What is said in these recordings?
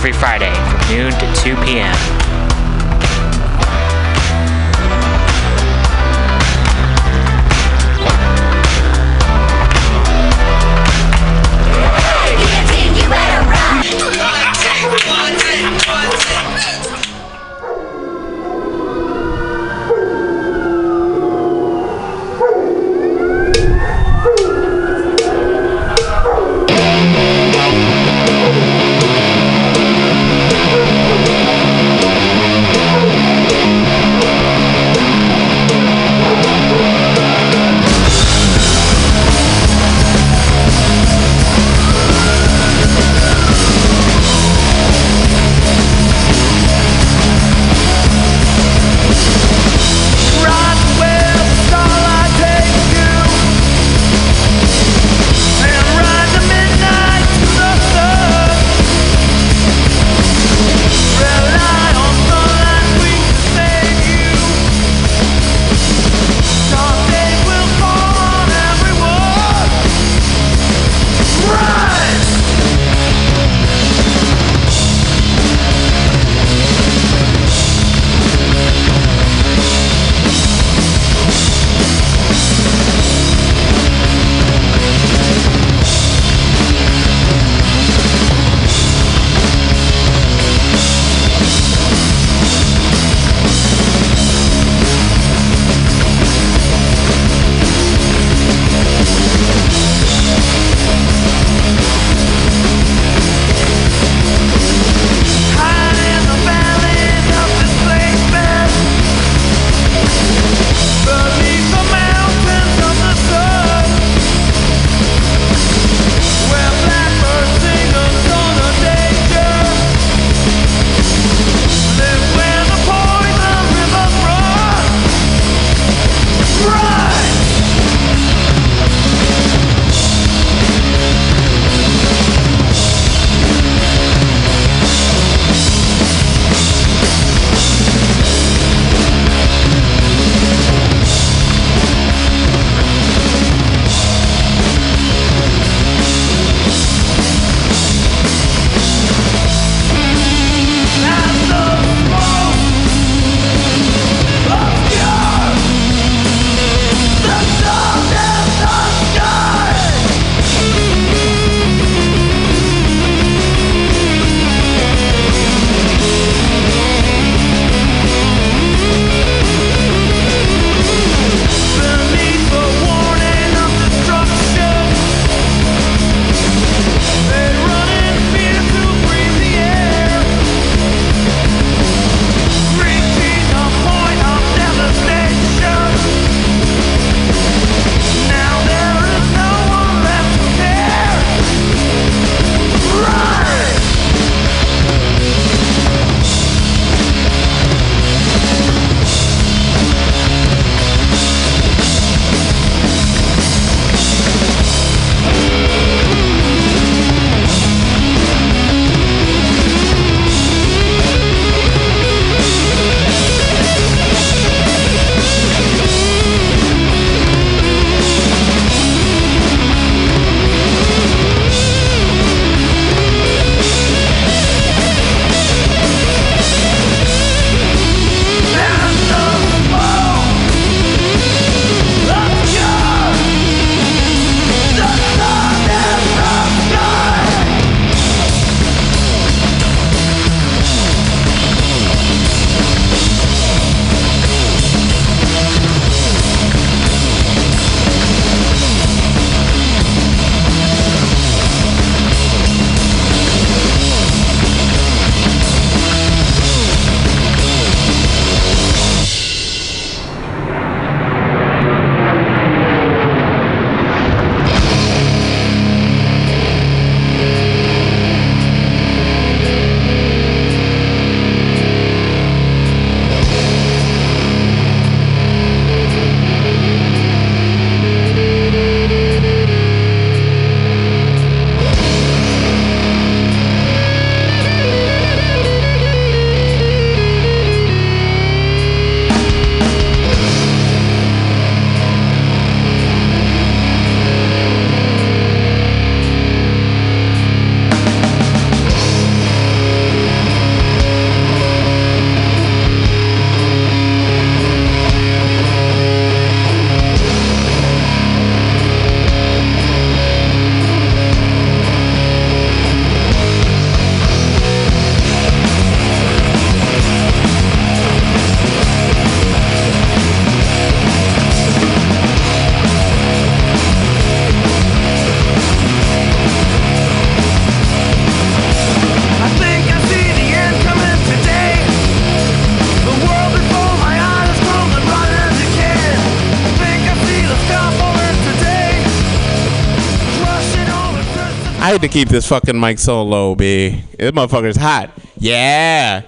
every Friday from noon to 2 p.m. Had to keep this fucking mic so low, B. This motherfucker's hot. Yeah.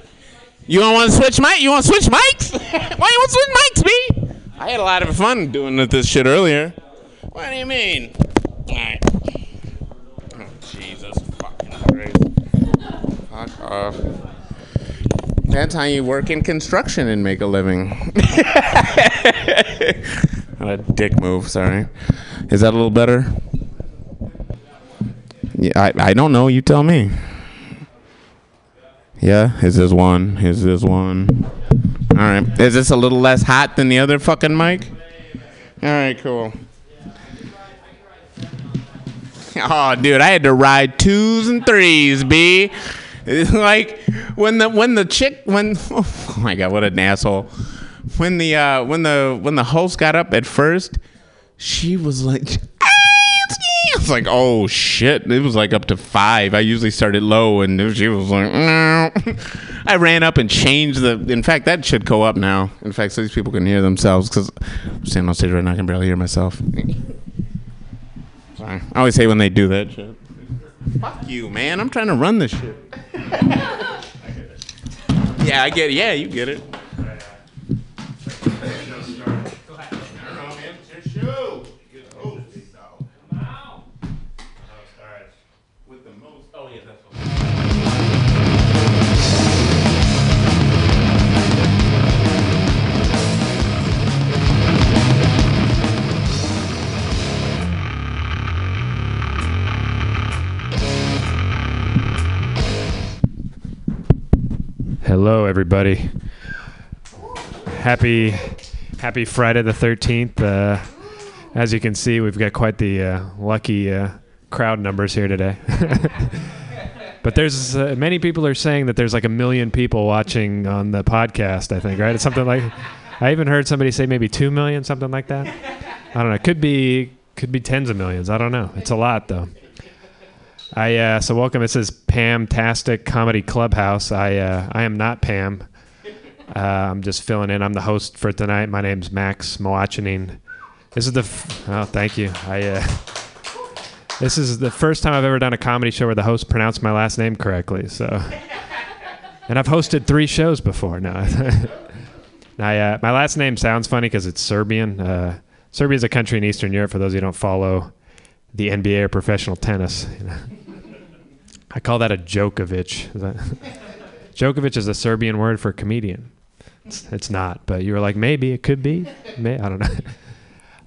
You don't want to switch mic? You want to switch mics? Why you want to switch mics, B? I had a lot of fun doing this shit earlier. What do you mean? Oh, Jesus fucking Christ. Fuck off. That's how you work in construction and make a living. A dick move, sorry. Is that a little better? I, I don't know. You tell me. Yeah, is this one? Is this one? All right. Is this a little less hot than the other fucking mic? All right, cool. Oh, dude, I had to ride twos and threes, b. Like when the when the chick when oh my god, what an asshole. When the uh when the when the host got up at first, she was like I was like, oh shit! It was like up to five. I usually started low, and she was like, no. I ran up and changed the. In fact, that should go up now. In fact, so these people can hear themselves because I'm standing on stage right now. I can barely hear myself. Sorry. I always hate when they do that shit. Fuck you, man. I'm trying to run this shit. yeah, I get it. Yeah, you get it. Hello, everybody. Happy, happy Friday the thirteenth. Uh, as you can see, we've got quite the uh, lucky uh, crowd numbers here today. but there's uh, many people are saying that there's like a million people watching on the podcast. I think right. It's something like I even heard somebody say maybe two million, something like that. I don't know. Could be could be tens of millions. I don't know. It's a lot though. I uh, so welcome. This is Pam Tastic Comedy Clubhouse. I uh, I am not Pam. Uh, I'm just filling in. I'm the host for tonight. My name's Max Moachanin. This is the f- oh, thank you. I uh, this is the first time I've ever done a comedy show where the host pronounced my last name correctly. So, and I've hosted three shows before. No, I, uh, my last name sounds funny because it's Serbian. Uh, Serbia is a country in Eastern Europe. For those who don't follow the NBA or professional tennis. You know. I call that a Djokovic. Djokovic is a Serbian word for comedian. It's, it's not, but you were like, maybe it could be. May, I don't know.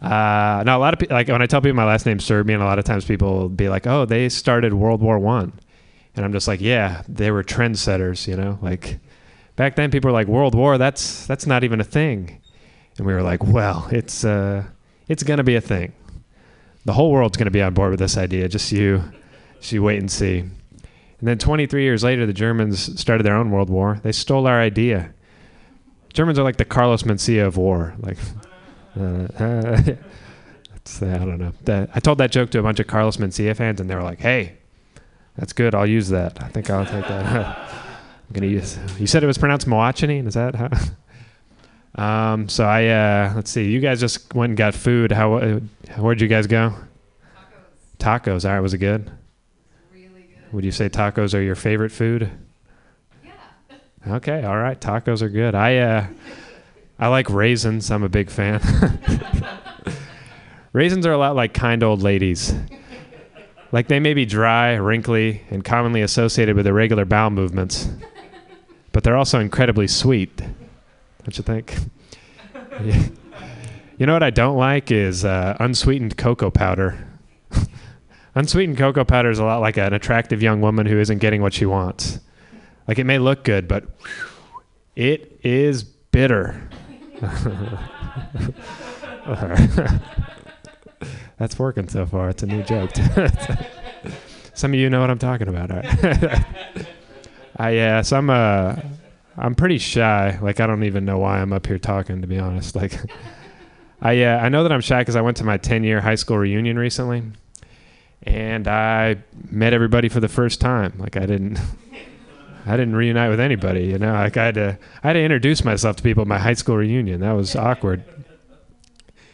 Uh, no, a lot of people like when I tell people my last name's Serbian, a lot of times people will be like, "Oh, they started World War One," and I'm just like, "Yeah, they were trendsetters." You know, like back then, people were like, "World War, that's that's not even a thing," and we were like, "Well, it's uh, it's gonna be a thing. The whole world's gonna be on board with this idea. Just you, just you wait and see." And then 23 years later, the Germans started their own world war. They stole our idea. Germans are like the Carlos Mencia of war. Like, uh, that's, I don't know. That, I told that joke to a bunch of Carlos Mencia fans, and they were like, "Hey, that's good. I'll use that. I think I'll take that. I'm gonna use." You said it was pronounced Moachini. Is that how? Um, so I uh, let's see. You guys just went and got food. How? Uh, where'd you guys go? Tacos. Tacos. All right. Was it good? Would you say tacos are your favorite food? Yeah. Okay, all right. Tacos are good. I uh I like raisins. I'm a big fan. raisins are a lot like kind old ladies. Like they may be dry, wrinkly, and commonly associated with irregular bowel movements, but they're also incredibly sweet. Don't you think? Yeah. You know what I don't like is uh, unsweetened cocoa powder. Unsweetened cocoa powder is a lot like an attractive young woman who isn't getting what she wants. Like it may look good, but it is bitter. That's working so far. It's a new joke. Some of you know what I'm talking about. Right. I uh, so I'm uh, I'm pretty shy. Like I don't even know why I'm up here talking. To be honest, like I uh, I know that I'm shy because I went to my 10 year high school reunion recently and I met everybody for the first time. Like I didn't, I didn't reunite with anybody. You know, like I had to, I had to introduce myself to people at my high school reunion. That was awkward.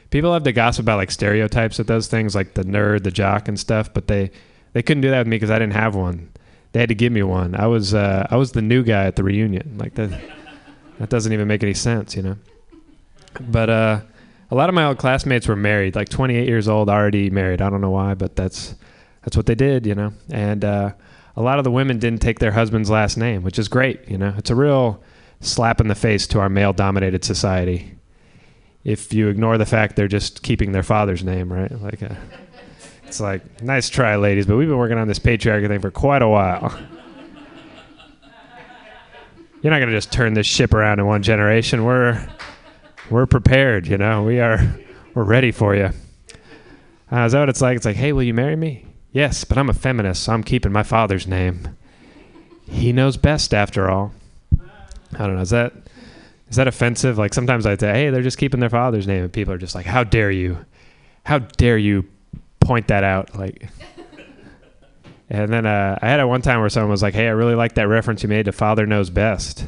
People have to gossip about like stereotypes of those things, like the nerd, the jock, and stuff. But they, they couldn't do that with me because I didn't have one. They had to give me one. I was uh, I was the new guy at the reunion. Like that that doesn't even make any sense, you know. But uh, a lot of my old classmates were married, like 28 years old, already married. I don't know why, but that's that's what they did, you know. And uh, a lot of the women didn't take their husband's last name, which is great, you know. It's a real slap in the face to our male-dominated society. If you ignore the fact they're just keeping their father's name, right? Like, uh, it's like nice try, ladies, but we've been working on this patriarchy thing for quite a while. You're not gonna just turn this ship around in one generation. We're we're prepared, you know. We are we're ready for you. Uh, is that what it's like? It's like, hey, will you marry me? Yes, but I'm a feminist, so I'm keeping my father's name. He knows best, after all. I don't know. Is that is that offensive? Like sometimes I say, hey, they're just keeping their father's name, and people are just like, how dare you? How dare you point that out? Like. And then uh, I had it one time where someone was like, "Hey, I really like that reference you made to Father Knows Best,"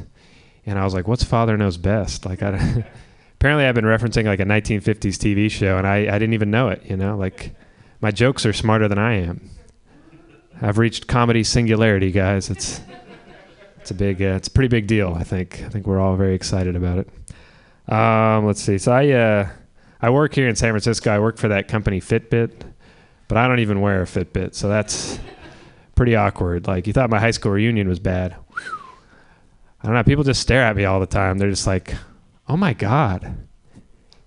and I was like, "What's Father Knows Best?" Like, I apparently I've been referencing like a 1950s TV show, and I, I didn't even know it. You know, like my jokes are smarter than I am. I've reached comedy singularity, guys. It's it's a big, uh, it's a pretty big deal. I think. I think we're all very excited about it. Um, let's see. So I uh, I work here in San Francisco. I work for that company Fitbit, but I don't even wear a Fitbit, so that's pretty awkward. Like you thought my high school reunion was bad. I don't know. People just stare at me all the time. They're just like, "Oh my god,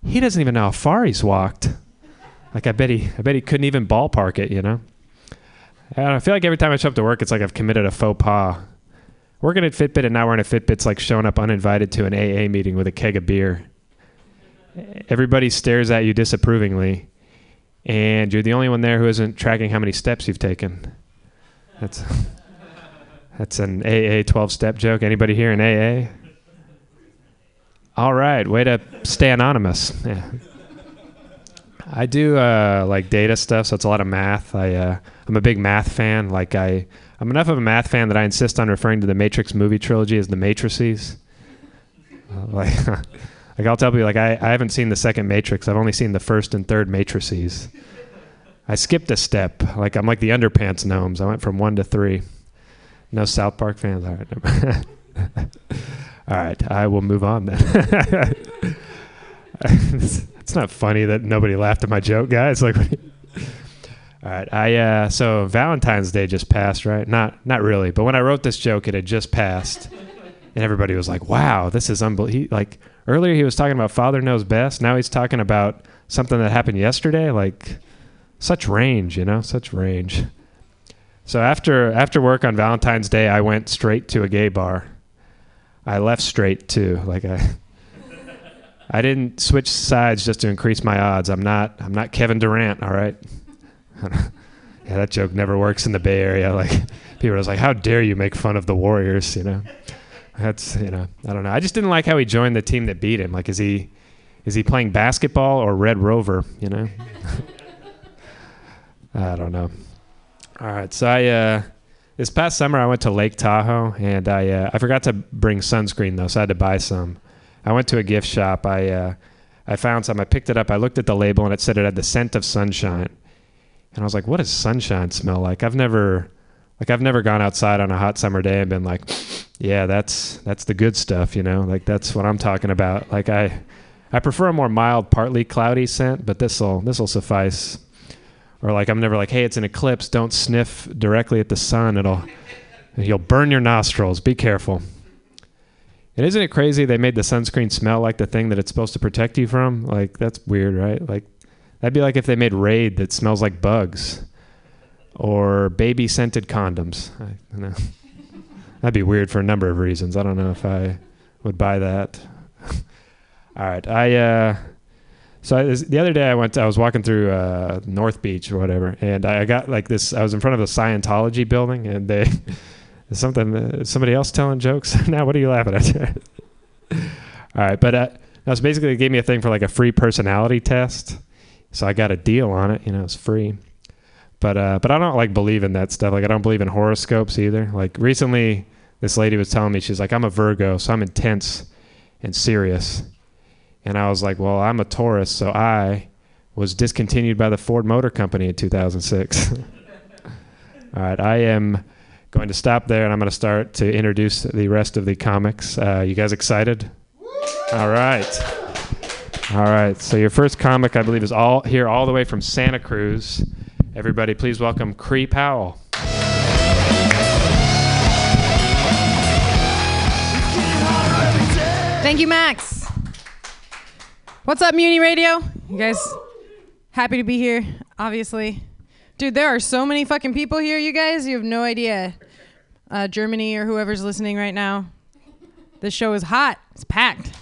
he doesn't even know how far he's walked." Like I bet he, I bet he couldn't even ballpark it. You know. I, I feel like every time I show up to work, it's like I've committed a faux pas. Working at Fitbit and now wearing a Fitbit's like showing up uninvited to an AA meeting with a keg of beer. Everybody stares at you disapprovingly, and you're the only one there who isn't tracking how many steps you've taken. That's that's an AA 12 step joke. Anybody here in AA? All right, way to stay anonymous. Yeah. I do uh, like data stuff, so it's a lot of math. I uh, I'm a big math fan. Like I I'm enough of a math fan that I insist on referring to the Matrix movie trilogy as the Matrices. Uh, like like I'll tell people like I, I haven't seen the second Matrix. I've only seen the first and third Matrices. I skipped a step. Like I'm like the underpants gnomes. I went from one to three. No South Park fans. All right. All right. I will move on then. it's, not funny that nobody laughed at my joke, guys. Like, all right. I uh, so Valentine's Day just passed, right? Not not really, but when I wrote this joke, it had just passed, and everybody was like, "Wow, this is unbelievable." Like earlier, he was talking about Father Knows Best. Now he's talking about something that happened yesterday. Like such range, you know, such range. So after after work on Valentine's Day, I went straight to a gay bar. I left straight too. Like I I didn't switch sides just to increase my odds. I'm not I'm not Kevin Durant, all right? yeah, that joke never works in the Bay Area. Like people are just like, "How dare you make fun of the Warriors?" You know, that's you know, I don't know. I just didn't like how he joined the team that beat him. Like, is he is he playing basketball or Red Rover? You know, I don't know. All right, so I uh, this past summer I went to Lake Tahoe and I uh, I forgot to bring sunscreen though, so I had to buy some. I went to a gift shop. I uh, I found some. I picked it up. I looked at the label and it said it had the scent of sunshine. And I was like, "What does sunshine smell like?" I've never like I've never gone outside on a hot summer day and been like, "Yeah, that's that's the good stuff," you know? Like that's what I'm talking about. Like I I prefer a more mild, partly cloudy scent, but this'll this'll suffice. Or like I'm never like, "Hey, it's an eclipse. Don't sniff directly at the sun. It'll you'll burn your nostrils. Be careful." And isn't it crazy they made the sunscreen smell like the thing that it's supposed to protect you from? Like that's weird, right? Like that'd be like if they made Raid that smells like bugs or baby scented condoms. I, I know. That'd be weird for a number of reasons. I don't know if I would buy that. All right, I uh, so I, the other day I went. I was walking through uh, North Beach or whatever, and I, got like this. I was in front of a Scientology building, and they something. Uh, somebody else telling jokes now. What are you laughing at? All right, but uh, so basically it gave me a thing for like a free personality test. So I got a deal on it. You know, it's free. But uh, but I don't like believe in that stuff. Like I don't believe in horoscopes either. Like recently, this lady was telling me she's like I'm a Virgo, so I'm intense and serious. And I was like, well, I'm a Taurus, so I was discontinued by the Ford Motor Company in 2006. All right, I am going to stop there, and I'm going to start to introduce the rest of the comics. Uh, you guys excited? All right. All right. So your first comic, I believe, is all here all the way from Santa Cruz. Everybody, please welcome Cree Powell. Thank you, Max. What's up, Mutiny Radio? You guys happy to be here, obviously. Dude, there are so many fucking people here, you guys. You have no idea. Uh, Germany or whoever's listening right now. This show is hot. It's packed.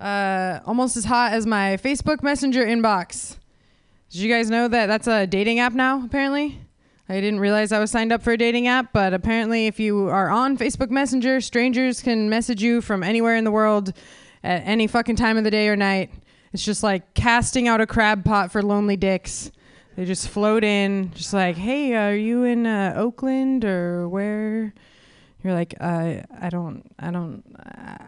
Uh, almost as hot as my Facebook Messenger inbox. Did you guys know that that's a dating app now, apparently? I didn't realize I was signed up for a dating app, but apparently, if you are on Facebook Messenger, strangers can message you from anywhere in the world at any fucking time of the day or night. It's just like casting out a crab pot for lonely dicks. They just float in, just like, hey, are you in uh, Oakland or where? You're like, uh, I don't, I don't,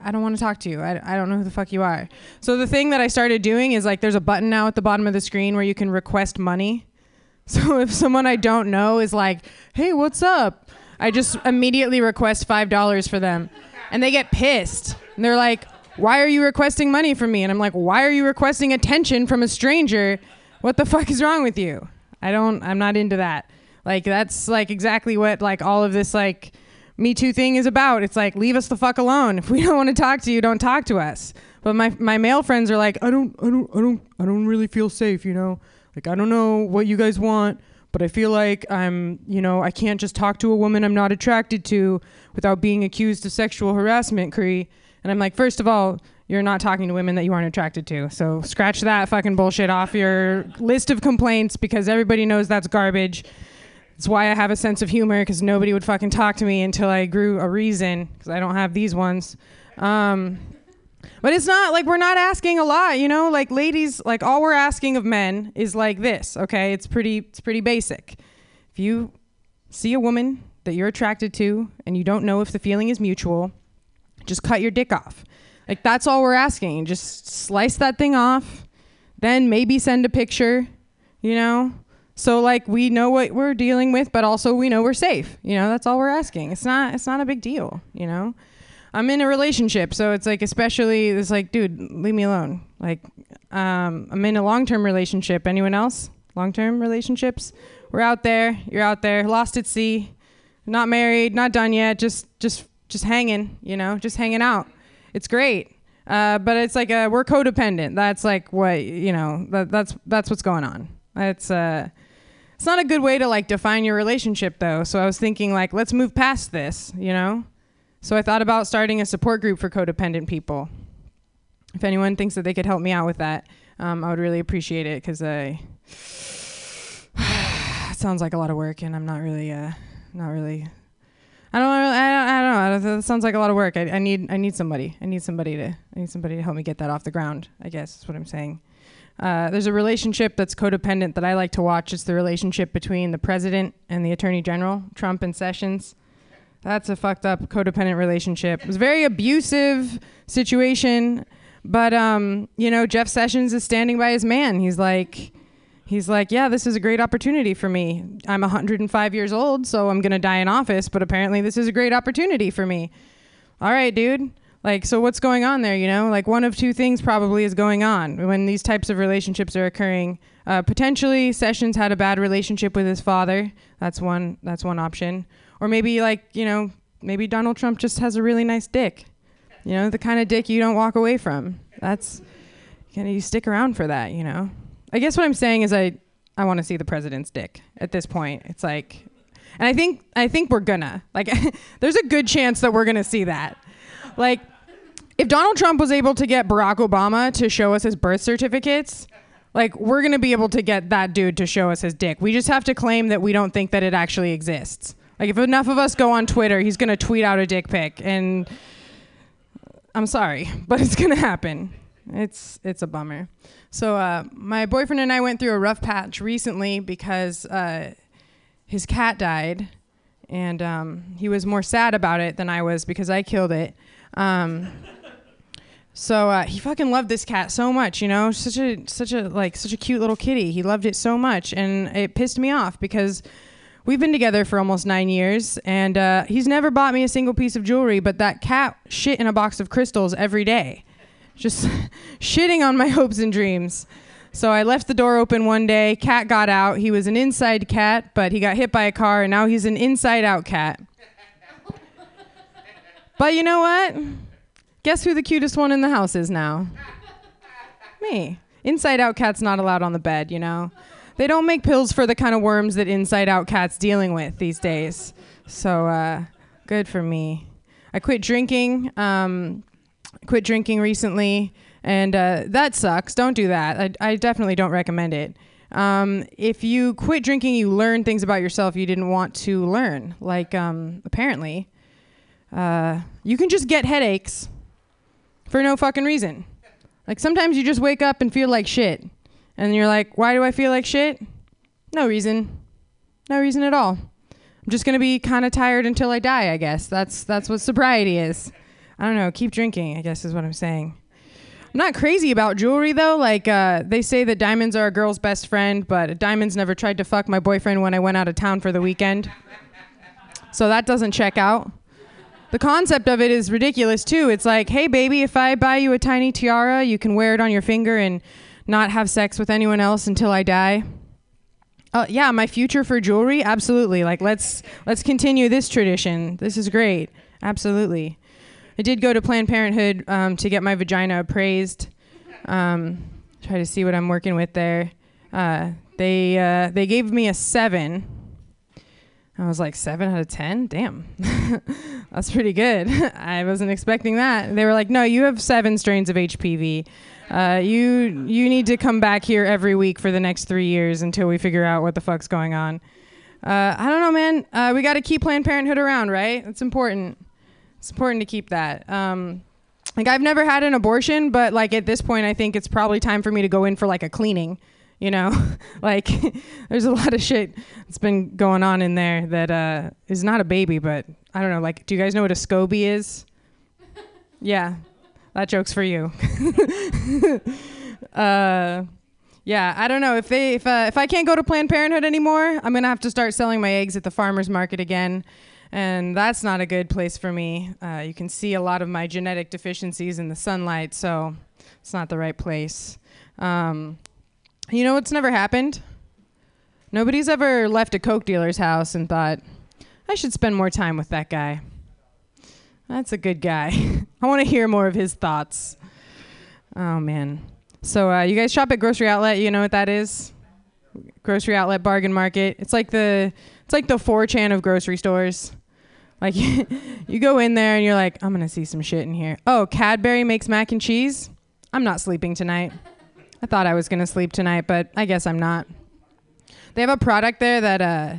I don't want to talk to you. I, I don't know who the fuck you are. So the thing that I started doing is like, there's a button now at the bottom of the screen where you can request money. So if someone I don't know is like, "Hey, what's up?" I just immediately request $5 for them. And they get pissed. And they're like, "Why are you requesting money from me?" And I'm like, "Why are you requesting attention from a stranger? What the fuck is wrong with you?" I don't I'm not into that. Like that's like exactly what like all of this like me Too thing is about. It's like leave us the fuck alone. If we don't want to talk to you, don't talk to us. But my my male friends are like, I don't I don't I don't I don't really feel safe, you know? Like I don't know what you guys want, but I feel like I'm, you know, I can't just talk to a woman I'm not attracted to without being accused of sexual harassment, Cree. And I'm like, first of all, you're not talking to women that you aren't attracted to. So scratch that fucking bullshit off your list of complaints because everybody knows that's garbage. It's why I have a sense of humor because nobody would fucking talk to me until I grew a reason because I don't have these ones. Um, but it's not like we're not asking a lot, you know? Like ladies, like all we're asking of men is like this, okay? It's pretty it's pretty basic. If you see a woman that you're attracted to and you don't know if the feeling is mutual, just cut your dick off. Like that's all we're asking. Just slice that thing off, then maybe send a picture, you know? So like we know what we're dealing with, but also we know we're safe. You know, that's all we're asking. It's not it's not a big deal, you know? I'm in a relationship, so it's like especially it's like, dude, leave me alone. Like, um, I'm in a long-term relationship. Anyone else? Long-term relationships? We're out there. You're out there, lost at sea, not married, not done yet. Just, just, just hanging. You know, just hanging out. It's great. Uh, but it's like uh we're codependent. That's like what you know. That, that's that's what's going on. It's uh, it's not a good way to like define your relationship though. So I was thinking like, let's move past this. You know. So I thought about starting a support group for codependent people. If anyone thinks that they could help me out with that, um, I would really appreciate it because I. it sounds like a lot of work, and I'm not really, uh, not really. I don't, I don't, I don't know. That sounds like a lot of work. I, I need, I need somebody. I need somebody to, I need somebody to help me get that off the ground. I guess is what I'm saying. Uh, there's a relationship that's codependent that I like to watch. It's the relationship between the president and the attorney general, Trump and Sessions. That's a fucked up codependent relationship. It was a very abusive situation, but um, you know, Jeff Sessions is standing by his man. He's like he's like, "Yeah, this is a great opportunity for me. I'm 105 years old, so I'm going to die in office, but apparently this is a great opportunity for me." All right, dude. Like, so what's going on there, you know? Like one of two things probably is going on when these types of relationships are occurring. Uh, potentially Sessions had a bad relationship with his father. That's one that's one option or maybe like, you know, maybe Donald Trump just has a really nice dick. You know, the kind of dick you don't walk away from. That's kind of you stick around for that, you know. I guess what I'm saying is I I want to see the president's dick at this point. It's like and I think I think we're gonna. Like there's a good chance that we're gonna see that. Like if Donald Trump was able to get Barack Obama to show us his birth certificates, like we're gonna be able to get that dude to show us his dick. We just have to claim that we don't think that it actually exists. Like if enough of us go on Twitter, he's gonna tweet out a dick pic, and I'm sorry, but it's gonna happen. It's it's a bummer. So uh, my boyfriend and I went through a rough patch recently because uh, his cat died, and um, he was more sad about it than I was because I killed it. Um, so uh, he fucking loved this cat so much, you know, such a such a like such a cute little kitty. He loved it so much, and it pissed me off because we've been together for almost nine years, and uh, he's never bought me a single piece of jewelry. But that cat shit in a box of crystals every day, just shitting on my hopes and dreams. So I left the door open one day. Cat got out. He was an inside cat, but he got hit by a car, and now he's an inside out cat. But you know what? Guess who the cutest one in the house is now? Me. Inside out cat's not allowed on the bed, you know? They don't make pills for the kind of worms that inside out cat's dealing with these days. So, uh, good for me. I quit drinking. Um, quit drinking recently, and uh, that sucks. Don't do that. I, I definitely don't recommend it. Um, if you quit drinking, you learn things about yourself you didn't want to learn. Like, um, apparently, uh, you can just get headaches for no fucking reason. Like, sometimes you just wake up and feel like shit. And you're like, why do I feel like shit? No reason. No reason at all. I'm just gonna be kind of tired until I die, I guess. That's that's what sobriety is. I don't know. Keep drinking, I guess is what I'm saying. I'm not crazy about jewelry though. Like uh, they say that diamonds are a girl's best friend, but diamonds never tried to fuck my boyfriend when I went out of town for the weekend. So that doesn't check out. The concept of it is ridiculous too. It's like, hey baby, if I buy you a tiny tiara, you can wear it on your finger and not have sex with anyone else until I die. Uh, yeah, my future for jewelry, absolutely. Like let's let's continue this tradition. This is great, absolutely. I did go to Planned Parenthood um, to get my vagina appraised. Um, try to see what I'm working with there. Uh, they uh, they gave me a seven. I was like seven out of ten. Damn, that's pretty good. I wasn't expecting that. They were like, no, you have seven strains of HPV. Uh, you you need to come back here every week for the next three years until we figure out what the fuck's going on. Uh, I don't know, man. Uh, we got to keep Planned Parenthood around, right? It's important. It's important to keep that. Um, like I've never had an abortion, but like at this point, I think it's probably time for me to go in for like a cleaning. You know, like there's a lot of shit that's been going on in there that uh, is not a baby, but I don't know. Like, do you guys know what a SCOBY is? Yeah, that joke's for you. uh, yeah, I don't know if they if uh, if I can't go to Planned Parenthood anymore, I'm gonna have to start selling my eggs at the farmers market again, and that's not a good place for me. Uh, you can see a lot of my genetic deficiencies in the sunlight, so it's not the right place. Um, you know what's never happened? Nobody's ever left a coke dealer's house and thought, I should spend more time with that guy. That's a good guy. I want to hear more of his thoughts. Oh man. So uh, you guys shop at Grocery Outlet. You know what that is? Grocery Outlet Bargain Market. It's like the it's like the 4chan of grocery stores. Like you go in there and you're like, I'm gonna see some shit in here. Oh, Cadbury makes mac and cheese. I'm not sleeping tonight. I thought I was gonna sleep tonight, but I guess I'm not. They have a product there that uh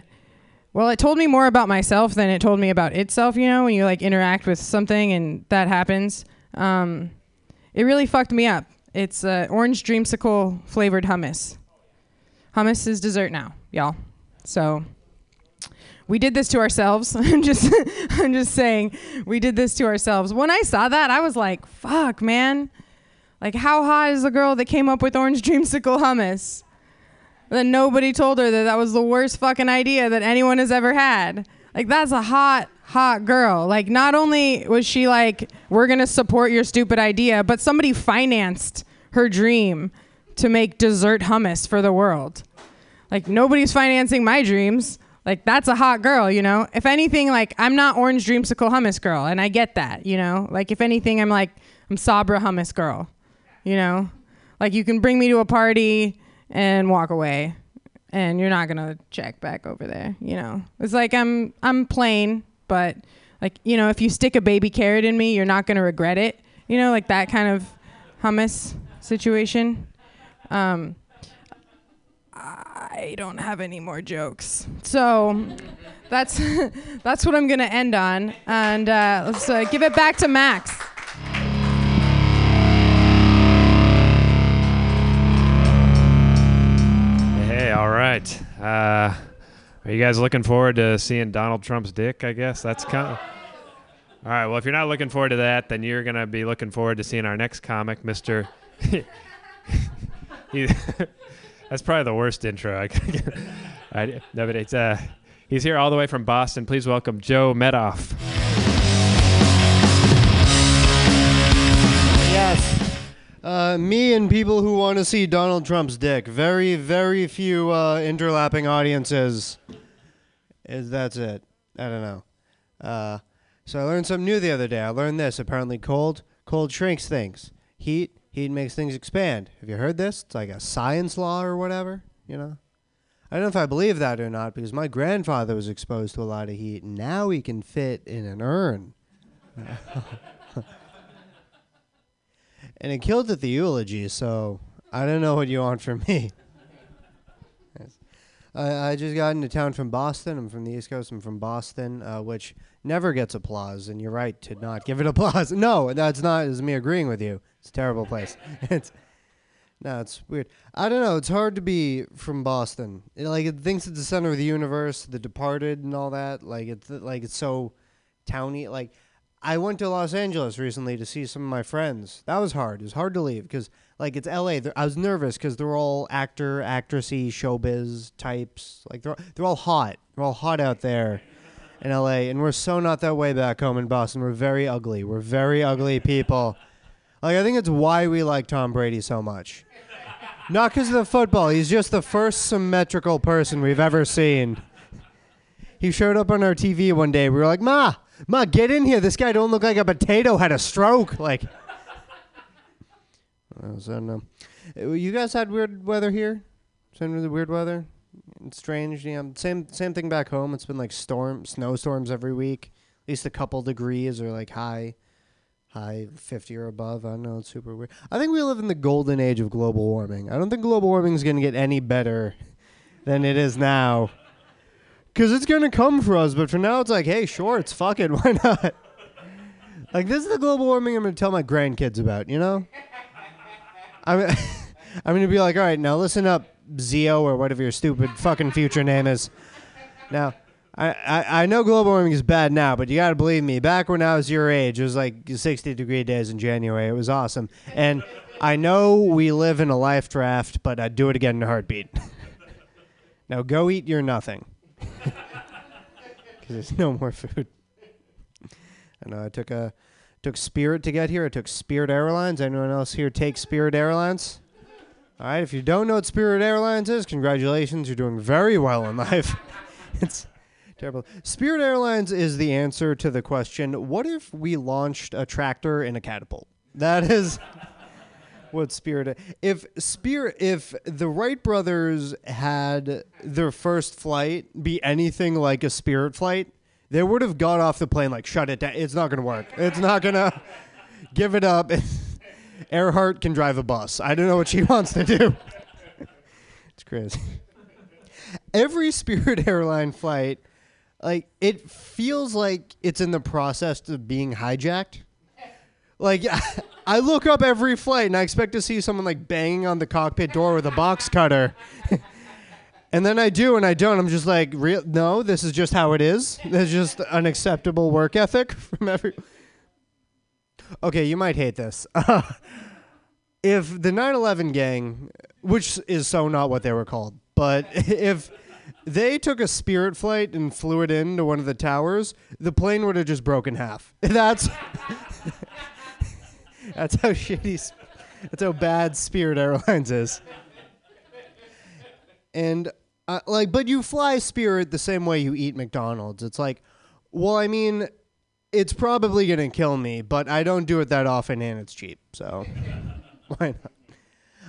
well, it told me more about myself than it told me about itself, you know, when you like interact with something and that happens. Um, it really fucked me up. It's uh, orange dreamsicle flavored hummus. Hummus is dessert now, y'all. So we did this to ourselves. I'm just I'm just saying we did this to ourselves. When I saw that, I was like, fuck, man. Like how hot is the girl that came up with orange dreamsicle hummus? That nobody told her that that was the worst fucking idea that anyone has ever had. Like that's a hot hot girl. Like not only was she like we're going to support your stupid idea, but somebody financed her dream to make dessert hummus for the world. Like nobody's financing my dreams. Like that's a hot girl, you know. If anything, like I'm not orange dreamsicle hummus girl, and I get that, you know. Like if anything, I'm like I'm Sabra hummus girl, you know. Like you can bring me to a party and walk away, and you're not gonna check back over there, you know. It's like I'm I'm plain, but like you know, if you stick a baby carrot in me, you're not gonna regret it, you know, like that kind of hummus situation. Um, I don't have any more jokes. So that's that's what I'm gonna end on, and uh, let's uh, give it back to Max. Hey, all right. Uh, are you guys looking forward to seeing Donald Trump's dick? I guess that's kind of. All right. Well, if you're not looking forward to that, then you're gonna be looking forward to seeing our next comic, Mister. that's probably the worst intro. I, get. I no, but it's uh, He's here all the way from Boston. Please welcome Joe Medoff. Yes. Uh, me and people who want to see Donald Trump's dick. Very, very few uh, interlapping audiences. Is that's it? I don't know. Uh, so I learned something new the other day. I learned this. Apparently, cold cold shrinks things. Heat heat makes things expand. Have you heard this? It's like a science law or whatever. You know. I don't know if I believe that or not because my grandfather was exposed to a lot of heat, and now he can fit in an urn. and it killed at the eulogy, so I don't know what you want from me. I, I just got into town from Boston. I'm from the East Coast. I'm from Boston, uh, which never gets applause, and you're right to not give it applause. No, that's not is me agreeing with you. It's a terrible place. it's no, it's weird. I don't know. It's hard to be from Boston. It, like it thinks it's the center of the universe, The Departed, and all that. Like it's like it's so towny. Like I went to Los Angeles recently to see some of my friends. That was hard. It was hard to leave because like it's L.A. They're, I was nervous because they're all actor, actressy, showbiz types. Like they're they're all hot. They're all hot out there in L.A. And we're so not that way back home in Boston. We're very ugly. We're very ugly people. Like I think it's why we like Tom Brady so much. Not because of the football. He's just the first symmetrical person we've ever seen. He showed up on our TV one day. We were like, "Ma, Ma, get in here. This guy don't look like a potato. Had a stroke." Like, I don't know. You guys had weird weather here. With the weird weather. It's strange. Yeah, same same thing back home. It's been like storm, snowstorms every week. At least a couple degrees or like high, high fifty or above. I don't know. It's super weird. I think we live in the golden age of global warming. I don't think global warming is going to get any better than it is now. Cause it's gonna come for us, but for now it's like, hey, sure, it's fucking, why not? like this is the global warming I'm gonna tell my grandkids about, you know? I'm, I'm gonna be like, all right, now listen up, Zio or whatever your stupid fucking future name is. Now, I, I, I know global warming is bad now, but you gotta believe me. Back when I was your age, it was like 60 degree days in January. It was awesome, and I know we live in a life draft, but I'd do it again in a heartbeat. now go eat your nothing because there's no more food. I know I took a took Spirit to get here. I took Spirit Airlines. Anyone else here take Spirit Airlines? All right. If you don't know what Spirit Airlines is, congratulations. You're doing very well in life. it's terrible. Spirit Airlines is the answer to the question: What if we launched a tractor in a catapult? That is what Spirit. If Spirit, if the Wright brothers had their first flight be anything like a Spirit flight, they would have got off the plane like, shut it down. It's not gonna work. It's not gonna. Give it up. Earhart can drive a bus. I don't know what she wants to do. it's crazy. Every Spirit airline flight, like it feels like it's in the process of being hijacked. Like I look up every flight and I expect to see someone like banging on the cockpit door with a box cutter. And then I do and I don't. I'm just like, real no, this is just how it is. There's just an acceptable work ethic from every Okay, you might hate this. if the 9/11 gang, which is so not what they were called, but if they took a Spirit flight and flew it into one of the towers, the plane would have just broken half. That's that's how shitty. That's how bad Spirit Airlines is. And uh, like, but you fly Spirit the same way you eat McDonald's. It's like, well, I mean, it's probably gonna kill me, but I don't do it that often, and it's cheap, so why not?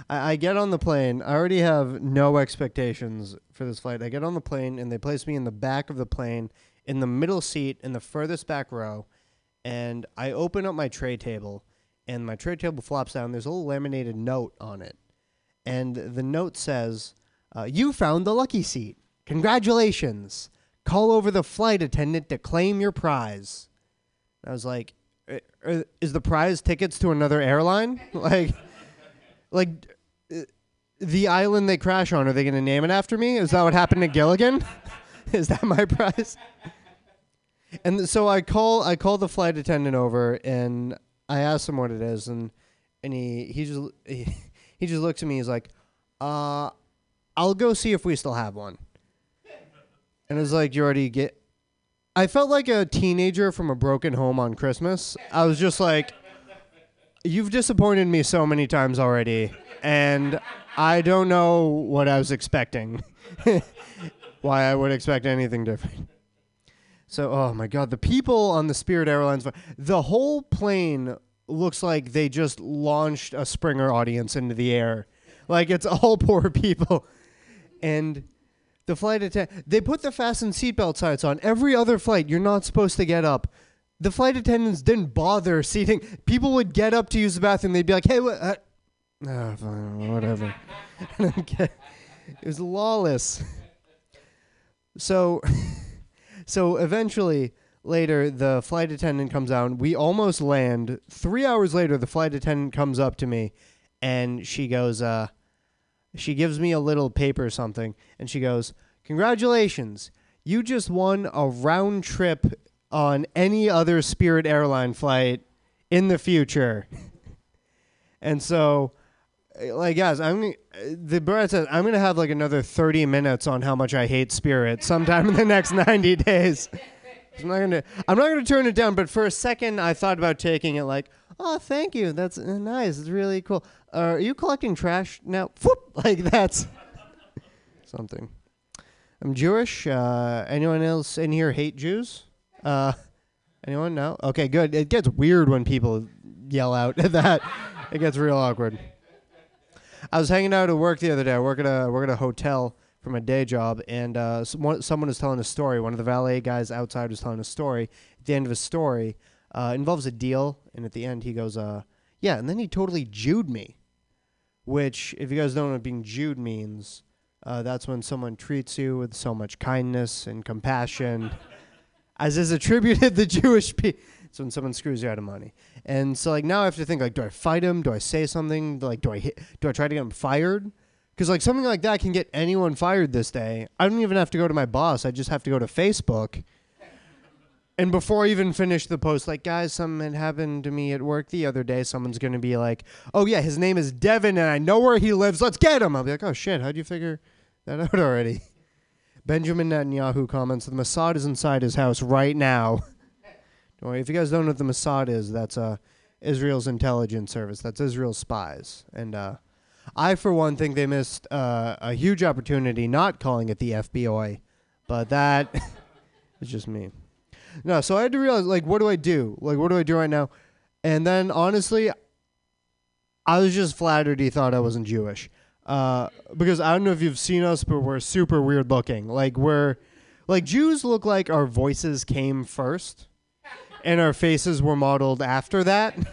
I, I get on the plane. I already have no expectations for this flight. I get on the plane, and they place me in the back of the plane, in the middle seat, in the furthest back row, and I open up my tray table, and my tray table flops down. There's a little laminated note on it, and the note says, uh, "You found the lucky seat. Congratulations! Call over the flight attendant to claim your prize." I was like, "Uh, uh, "Is the prize tickets to another airline? like, like uh, the island they crash on? Are they going to name it after me? Is that what happened to Gilligan? Is that my prize?" And so I call I call the flight attendant over and I ask him what it is and and he he just he, he just looks at me he's like, "Uh, I'll go see if we still have one." And it's like you already get. I felt like a teenager from a broken home on Christmas. I was just like, you've disappointed me so many times already, and I don't know what I was expecting. Why I would expect anything different. So, oh my God, the people on the Spirit Airlines, the whole plane looks like they just launched a Springer audience into the air. Like it's all poor people. And the flight attendant, they put the fasten seatbelt signs on. Every other flight, you're not supposed to get up. The flight attendants didn't bother seating. People would get up to use the bathroom. They'd be like, hey, what? Uh, ah, fine, whatever. It was lawless. So, so eventually, later, the flight attendant comes out. We almost land. Three hours later, the flight attendant comes up to me, and she goes, uh, she gives me a little paper or something, and she goes, "Congratulations, you just won a round trip on any other Spirit airline flight in the future." and so, uh, like, guys, I'm uh, the bird says I'm gonna have like another 30 minutes on how much I hate Spirit sometime in the next 90 days. I'm not gonna. I'm not gonna turn it down. But for a second, I thought about taking it. Like, oh, thank you. That's uh, nice. It's really cool. Uh, are you collecting trash now? Whoop! Like that's something. I'm Jewish. Uh, anyone else in here hate Jews? Uh, anyone? No. Okay, good. It gets weird when people yell out at that. It gets real awkward. I was hanging out at work the other day. I work at a work at a hotel for my day job, and uh, someone someone was telling a story. One of the valet guys outside was telling a story. At the end of his story, uh, involves a deal, and at the end he goes, uh, "Yeah," and then he totally Jewed me. Which, if you guys don't know what being Jewed means, uh, that's when someone treats you with so much kindness and compassion, as is attributed the Jewish people. It's when someone screws you out of money. And so like now I have to think like, do I fight him? Do I say something? Like, do I hit? Do I try to get him fired? Because like something like that can get anyone fired this day. I don't even have to go to my boss. I just have to go to Facebook. And before I even finish the post, like guys, something had happened to me at work the other day. Someone's gonna be like, "Oh yeah, his name is Devin, and I know where he lives. Let's get him." I'll be like, "Oh shit, how'd you figure that out already?" Benjamin Netanyahu comments, "The Mossad is inside his house right now." Don't worry, if you guys don't know what the Mossad is, that's uh, Israel's intelligence service. That's Israel's spies. And uh, I, for one, think they missed uh, a huge opportunity not calling it the FBI. But that is just me. No, so I had to realize, like, what do I do? Like, what do I do right now? And then, honestly, I was just flattered he thought I wasn't Jewish. Uh, because I don't know if you've seen us, but we're super weird looking. Like, we're, like, Jews look like our voices came first and our faces were modeled after that.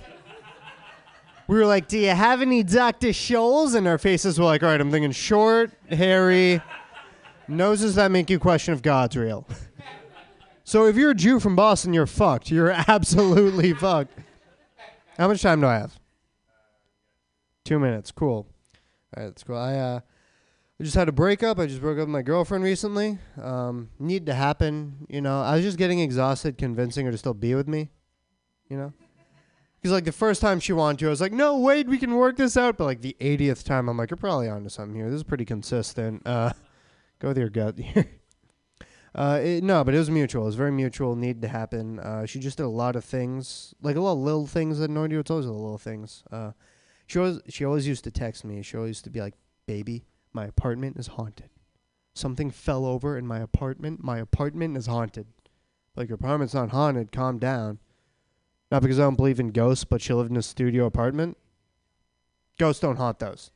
We were like, "Do you have any Dr. Scholl's?" And our faces were like, "All right, I'm thinking short, hairy, noses that make you question if God's real." So if you're a Jew from Boston, you're fucked. You're absolutely fucked. How much time do I have? Two minutes. Cool. All right, that's cool. I uh, I just had a breakup. I just broke up with my girlfriend recently. Um, need to happen, you know. I was just getting exhausted convincing her to still be with me, you know. Because like the first time she wanted to, I was like, "No, wait, we can work this out." But like the 80th time, I'm like, "You're probably onto something here. This is pretty consistent." Uh, go with your gut here. Uh, it, no, but it was mutual. It was very mutual. Need to happen. Uh, she just did a lot of things, like a lot of little things that annoyed you. It's always the little things. Uh, she always she always used to text me. She always used to be like, "Baby, my apartment is haunted. Something fell over in my apartment. My apartment is haunted." Like your apartment's not haunted. Calm down. Not because I don't believe in ghosts, but she lived in a studio apartment. Ghosts don't haunt those.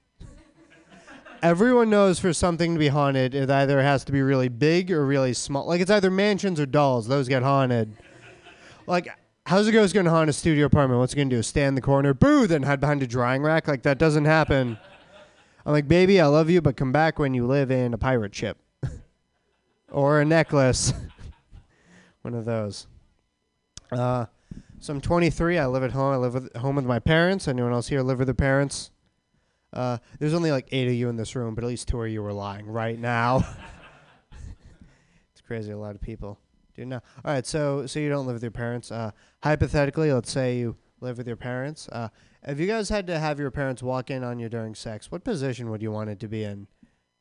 Everyone knows for something to be haunted, it either has to be really big or really small. Like it's either mansions or dolls. Those get haunted. Like, how's a ghost going to haunt a studio apartment? What's it going to do? Stand in the corner, boo, then hide behind a drying rack? Like that doesn't happen. I'm like, baby, I love you, but come back when you live in a pirate ship or a necklace. One of those. Uh, so I'm 23. I live at home. I live at home with my parents. Anyone else here live with their parents? Uh, there's only like eight of you in this room, but at least two of you are lying right now. it's crazy. A lot of people do now. All right. So so you don't live with your parents. Uh, hypothetically, let's say you live with your parents. Uh, if you guys had to have your parents walk in on you during sex, what position would you want it to be in?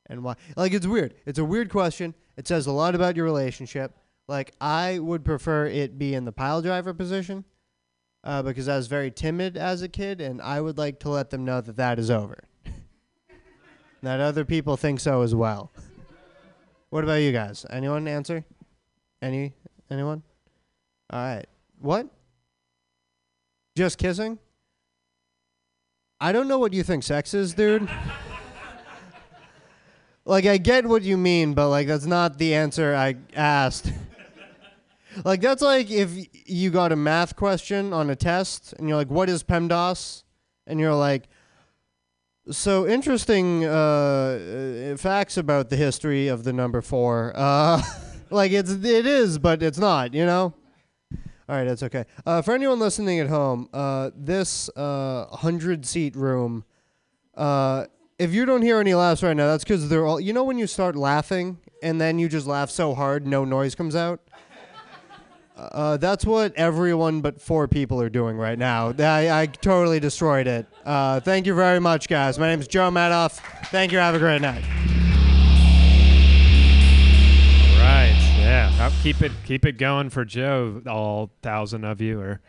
and why? Like it's weird. It's a weird question. It says a lot about your relationship. Like I would prefer it be in the pile driver position, uh, because I was very timid as a kid, and I would like to let them know that that is over. that other people think so as well. What about you guys? Anyone answer? Any? Anyone? All right. What? Just kissing? I don't know what you think sex is, dude. like, I get what you mean, but, like, that's not the answer I asked. like, that's like if you got a math question on a test and you're like, what is PEMDAS? And you're like, so interesting uh, uh, facts about the history of the number four. Uh, like, it's, it is, but it's not, you know? All right, that's okay. Uh, for anyone listening at home, uh, this uh, hundred seat room. If you don't hear any laughs right now, that's because they're all. You know when you start laughing and then you just laugh so hard no noise comes out. Uh, that's what everyone but four people are doing right now. I, I totally destroyed it. Uh, thank you very much, guys. My name is Joe Madoff. Thank you. Have a great night. Right. Yeah. Uh, keep it keep it going for Joe, all thousand of you or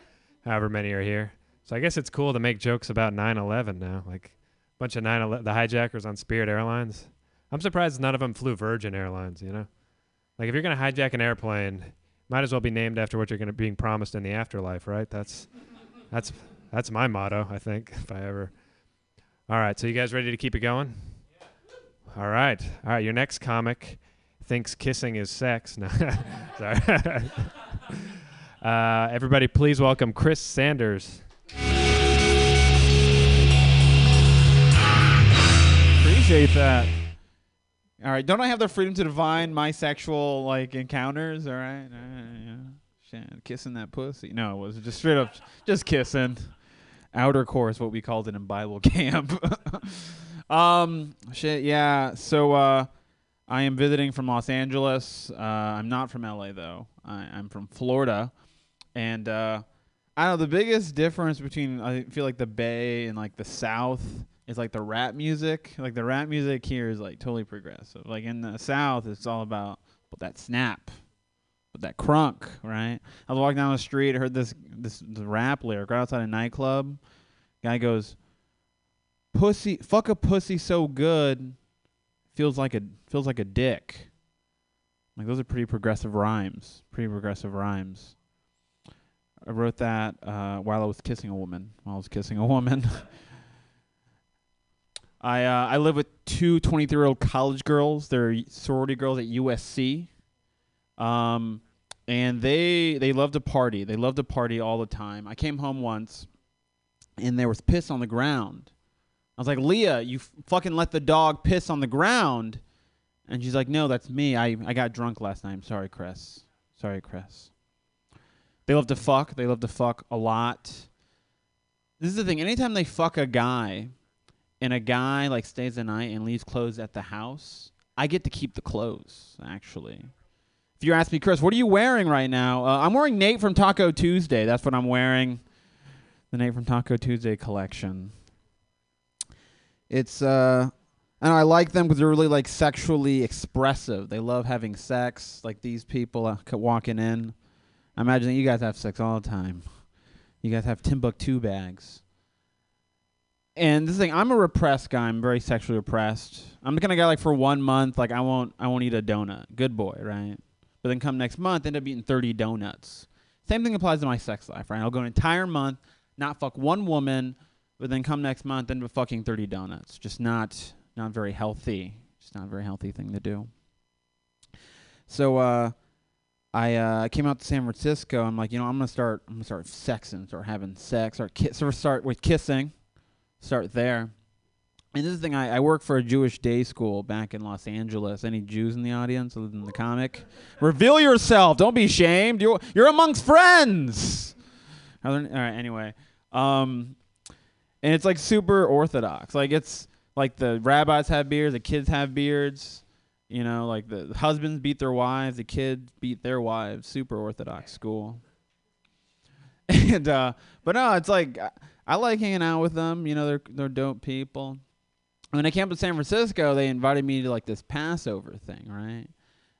however many are here. So I guess it's cool to make jokes about 9/11 now. Like a bunch of 9/11 the hijackers on Spirit Airlines. I'm surprised none of them flew Virgin Airlines, you know? Like if you're to hijack an airplane, might as well be named after what you're going to being promised in the afterlife, right? That's that's that's my motto, I think, if I ever All right, so you guys ready to keep it going? All right. All right, your next comic thinks kissing is sex. No, sorry. uh, everybody, please welcome Chris Sanders. Appreciate that. All right, don't I have the freedom to divine my sexual like encounters? All right, all right yeah. Shit, kissing that pussy. No, it was just straight up, just kissing. Outer course, what we called it in Bible camp. um, shit, yeah. So, uh, I am visiting from Los Angeles. Uh, I'm not from LA though. I, I'm from Florida, and uh, I don't know the biggest difference between I feel like the Bay and like the South is like the rap music. Like the rap music here is like totally progressive. Like in the South, it's all about that snap, that crunk, right? I was walking down the street, I heard this this, this rap lyric right outside a nightclub. Guy goes, "Pussy, fuck a pussy so good." feels like a feels like a dick. Like those are pretty progressive rhymes. Pretty progressive rhymes. I wrote that uh, while I was kissing a woman. While I was kissing a woman. I uh, I live with two 23 year old college girls. They're sorority girls at USC. Um, and they they love to party. They love to party all the time. I came home once, and there was piss on the ground. I was like, Leah, you f- fucking let the dog piss on the ground. And she's like, no, that's me. I, I got drunk last night. I'm sorry, Chris. Sorry, Chris. They love to fuck. They love to fuck a lot. This is the thing. Anytime they fuck a guy and a guy like stays the night and leaves clothes at the house, I get to keep the clothes, actually. If you ask me, Chris, what are you wearing right now? Uh, I'm wearing Nate from Taco Tuesday. That's what I'm wearing. The Nate from Taco Tuesday collection it's uh and I like them because they're really like sexually expressive. They love having sex. Like these people uh, walking in. I imagine you guys have sex all the time. You guys have Timbuk2 bags. And this thing, I'm a repressed guy. I'm very sexually repressed. I'm the kind of guy like for one month, like I won't, I won't eat a donut. Good boy, right? But then come next month, end up eating 30 donuts. Same thing applies to my sex life, right? I'll go an entire month, not fuck one woman, but then come next month end up fucking 30 donuts. Just not not very healthy. Just not a very healthy thing to do. So uh I uh, came out to San Francisco. I'm like, you know, I'm gonna start. I'm gonna start sexing, start having sex, start ki- so start with kissing, start there. And this is the thing. I, I work for a Jewish day school back in Los Angeles. Any Jews in the audience other than the comic? Reveal yourself. Don't be shamed. You're you're amongst friends. All right. Anyway, um, and it's like super orthodox. Like it's like the rabbis have beards, the kids have beards. You know, like the husbands beat their wives, the kids beat their wives. Super orthodox school. And uh, but no, it's like I, like hanging out with them. You know, they're they're dope people. when I came to San Francisco, they invited me to like this Passover thing, right?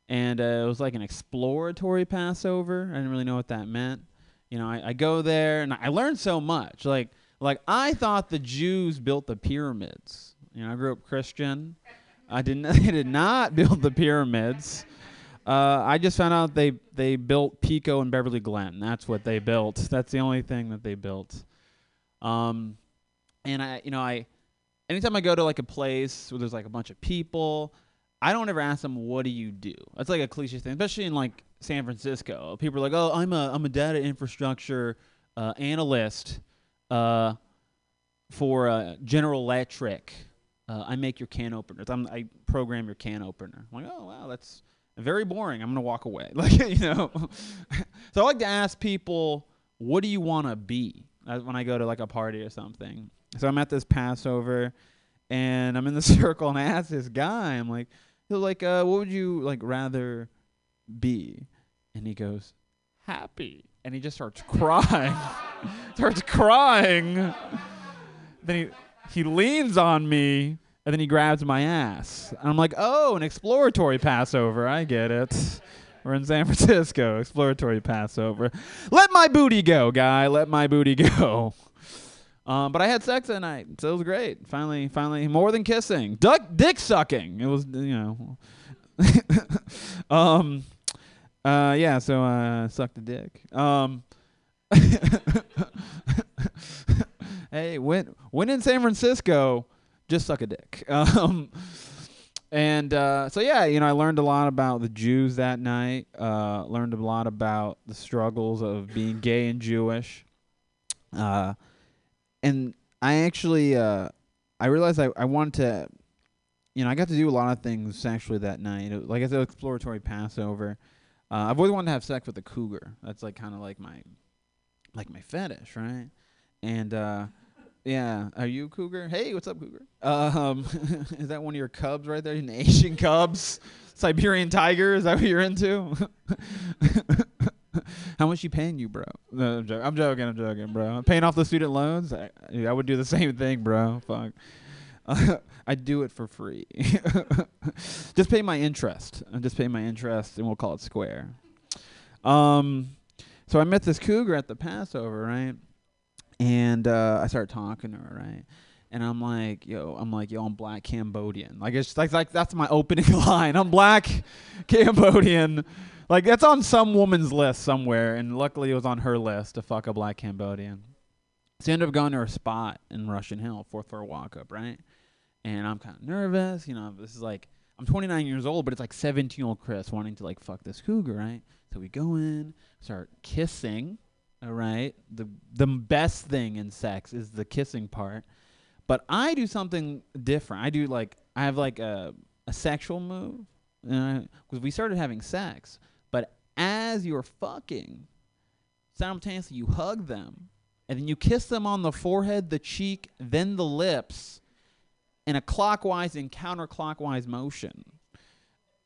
And uh, it was like an exploratory Passover. I didn't really know what that meant. You know, I, I go there and I learned so much. Like, like I thought the Jews built the pyramids. You know, I grew up Christian. I didn't. They did not build the pyramids. Uh, I just found out they they built Pico and Beverly Glen. That's what they built. That's the only thing that they built. Um, and I, you know, I, anytime I go to like a place where there's like a bunch of people, I don't ever ask them, "What do you do?" That's like a cliche thing, especially in like San Francisco. People are like, "Oh, I'm a I'm a data infrastructure uh, analyst uh, for uh, General Electric. Uh, I make your can openers. I'm, I program your can opener." I'm like, "Oh wow, that's very boring. I'm gonna walk away." Like you know. so I like to ask people, "What do you want to be?" Uh, when I go to like a party or something. So I'm at this Passover, and I'm in the circle, and I ask this guy, I'm like, like, uh, what would you like rather be? And he goes, happy, and he just starts crying, starts crying. then he he leans on me, and then he grabs my ass, and I'm like, oh, an exploratory Passover, I get it. We're in San Francisco, exploratory Passover. Let my booty go, guy. Let my booty go. Um, but I had sex that night, so it was great. Finally, finally, more than kissing, duck, dick sucking. It was, you know. um, uh, yeah. So uh, sucked a dick. Um, hey, when when in San Francisco, just suck a dick. Um, and uh, so yeah, you know, I learned a lot about the Jews that night. Uh, learned a lot about the struggles of being gay and Jewish. Uh, and I actually, uh, I realized I, I wanted to, you know, I got to do a lot of things actually that night. Like I said, exploratory Passover. Uh, I've always wanted to have sex with a cougar. That's like kind of like my, like my fetish, right? And uh, yeah, are you cougar? Hey, what's up, cougar? Um, is that one of your cubs right there? An Asian cubs, Siberian tiger? Is that what you're into? How much you paying you, bro? No, I'm, joking. I'm joking. I'm joking, bro. I'm paying off the student loans. I, I would do the same thing, bro. Fuck. I'd do it for free. just pay my interest. Just pay my interest, and we'll call it square. Um, so I met this cougar at the Passover, right? And uh, I started talking to her, right? And I'm like, yo, I'm like, yo, I'm black Cambodian. Like it's like like that's my opening line. I'm black Cambodian. Like that's on some woman's list somewhere, and luckily it was on her list to fuck a black Cambodian. So I ended up going to her spot in Russian Hill, fourth floor walk up, right? And I'm kind of nervous, you know. This is like I'm 29 years old, but it's like 17 year old Chris wanting to like fuck this cougar, right? So we go in, start kissing, all right. The the best thing in sex is the kissing part, but I do something different. I do like I have like a a sexual move because we started having sex, but as you're fucking, simultaneously you hug them, and then you kiss them on the forehead, the cheek, then the lips, in a clockwise and counterclockwise motion.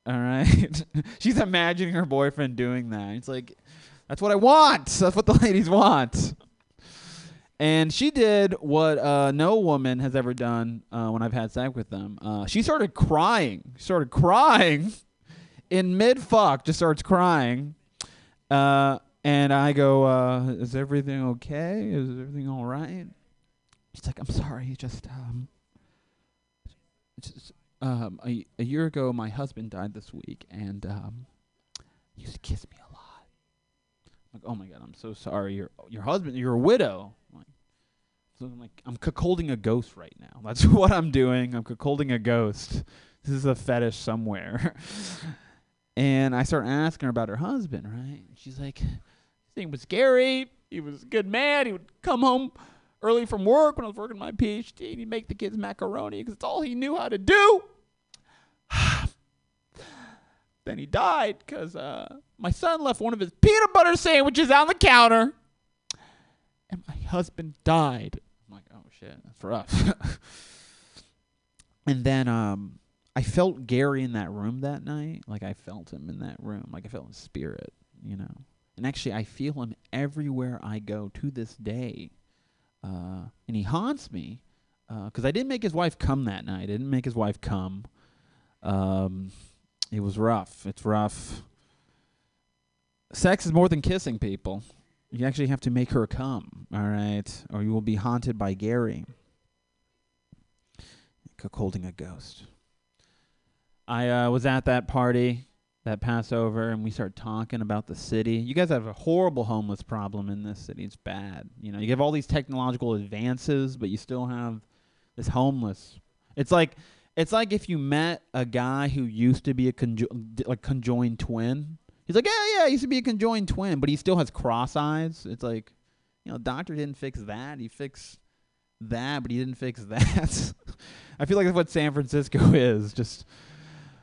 All right, she's imagining her boyfriend doing that. It's like that's what I want. That's what the ladies want. And she did what uh, no woman has ever done uh, when I've had sex with them. Uh, she started crying. She started crying in mid fuck. Just starts crying. Uh, and I go, uh, "Is everything okay? Is everything all right?" She's like, "I'm sorry. Just um, just, um, a, a year ago, my husband died this week, and um, he used to kiss me a lot." I'm like, "Oh my god, I'm so sorry. Your your husband, you're a widow." I'm like, so I'm like, I'm cuckolding a ghost right now. That's what I'm doing. I'm cuckolding a ghost. This is a fetish somewhere. and I start asking her about her husband, right? She's like, his name was Gary. He was a good man. He would come home early from work when I was working my PhD, and he'd make the kids macaroni because it's all he knew how to do. then he died because uh, my son left one of his peanut butter sandwiches on the counter, and my husband died. I'm like, oh shit, that's rough. and then um, I felt Gary in that room that night. Like I felt him in that room. Like I felt his spirit, you know. And actually, I feel him everywhere I go to this day. Uh, and he haunts me because I didn't make his wife come that night. I didn't make his wife come. Um, it was rough. It's rough. Sex is more than kissing people. You actually have to make her come, all right? Or you will be haunted by Gary. Holding a ghost. I uh, was at that party, that Passover, and we started talking about the city. You guys have a horrible homeless problem in this city. It's bad. You know, you have all these technological advances, but you still have this homeless. It's like it's like if you met a guy who used to be a conjo- like conjoined twin. He's like, yeah, yeah, I used to be a conjoined twin, but he still has cross eyes. It's like, you know, doctor didn't fix that. He fixed that, but he didn't fix that. I feel like that's what San Francisco is, just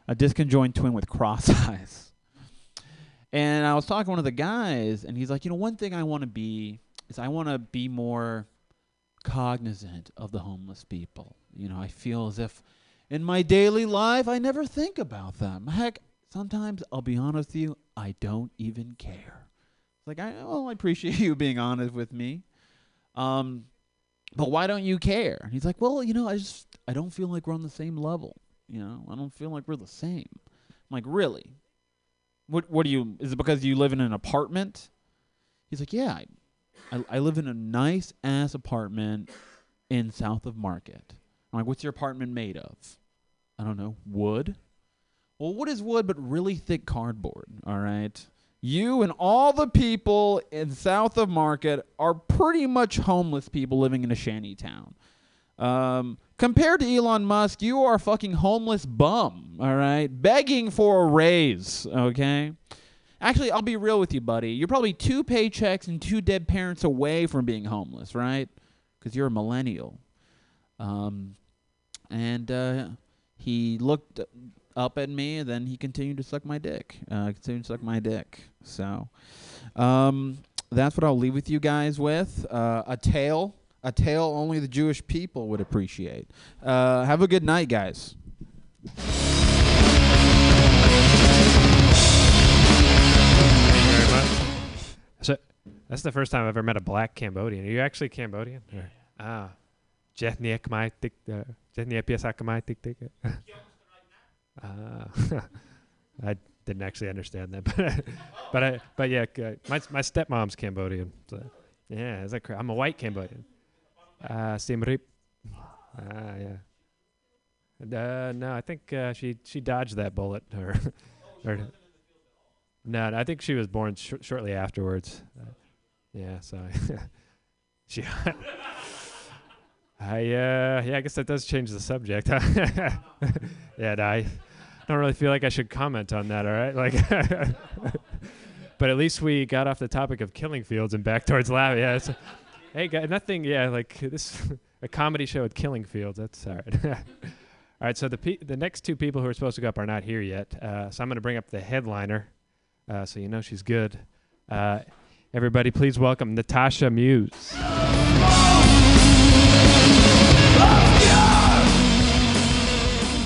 a disconjoined twin with cross eyes. And I was talking to one of the guys, and he's like, you know, one thing I want to be is I want to be more cognizant of the homeless people. You know, I feel as if in my daily life I never think about them. Heck, sometimes I'll be honest with you, I don't even care. It's like I well, I appreciate you being honest with me. Um but why don't you care? And he's like, Well, you know, I just I don't feel like we're on the same level. You know, I don't feel like we're the same. I'm like, Really? What what do you is it because you live in an apartment? He's like, Yeah, I I, I live in a nice ass apartment in south of Market. Like, what's your apartment made of? I don't know, wood. Well, what is wood but really thick cardboard? All right. You and all the people in south of Market are pretty much homeless people living in a shanty town. Um, compared to Elon Musk, you are a fucking homeless bum. All right, begging for a raise. Okay. Actually, I'll be real with you, buddy. You're probably two paychecks and two dead parents away from being homeless, right? Because you're a millennial. Um, and uh, he looked up at me, and then he continued to suck my dick. Uh, continued to suck my dick. So, um, that's what I'll leave with you guys with. Uh, a tale, a tale only the Jewish people would appreciate. Uh, have a good night, guys. Thank you very much. So that's the first time I've ever met a black Cambodian. Are you actually Cambodian? Or- Ah. Jethniek mai tik uh, Jethniek piasak mai tik tik. Ah. I didn't actually understand that, but but I but yeah, uh, my my stepmom's Cambodian. So yeah, is that cra- I'm a white Cambodian. Uh, Siem Reap. Ah, yeah. Uh, no, I think uh, she she dodged that bullet, or or no, I think she was born sh- shortly afterwards. Uh, yeah, so she. I uh yeah, I guess that does change the subject. yeah, no, I don't really feel like I should comment on that. All right, like, but at least we got off the topic of killing fields and back towards lava. Yeah, it's, hey, nothing. Yeah, like this a comedy show with killing fields. That's all right. all right, so the pe- the next two people who are supposed to go up are not here yet. Uh, so I'm going to bring up the headliner, uh, so you know she's good. Uh, everybody, please welcome Natasha Muse.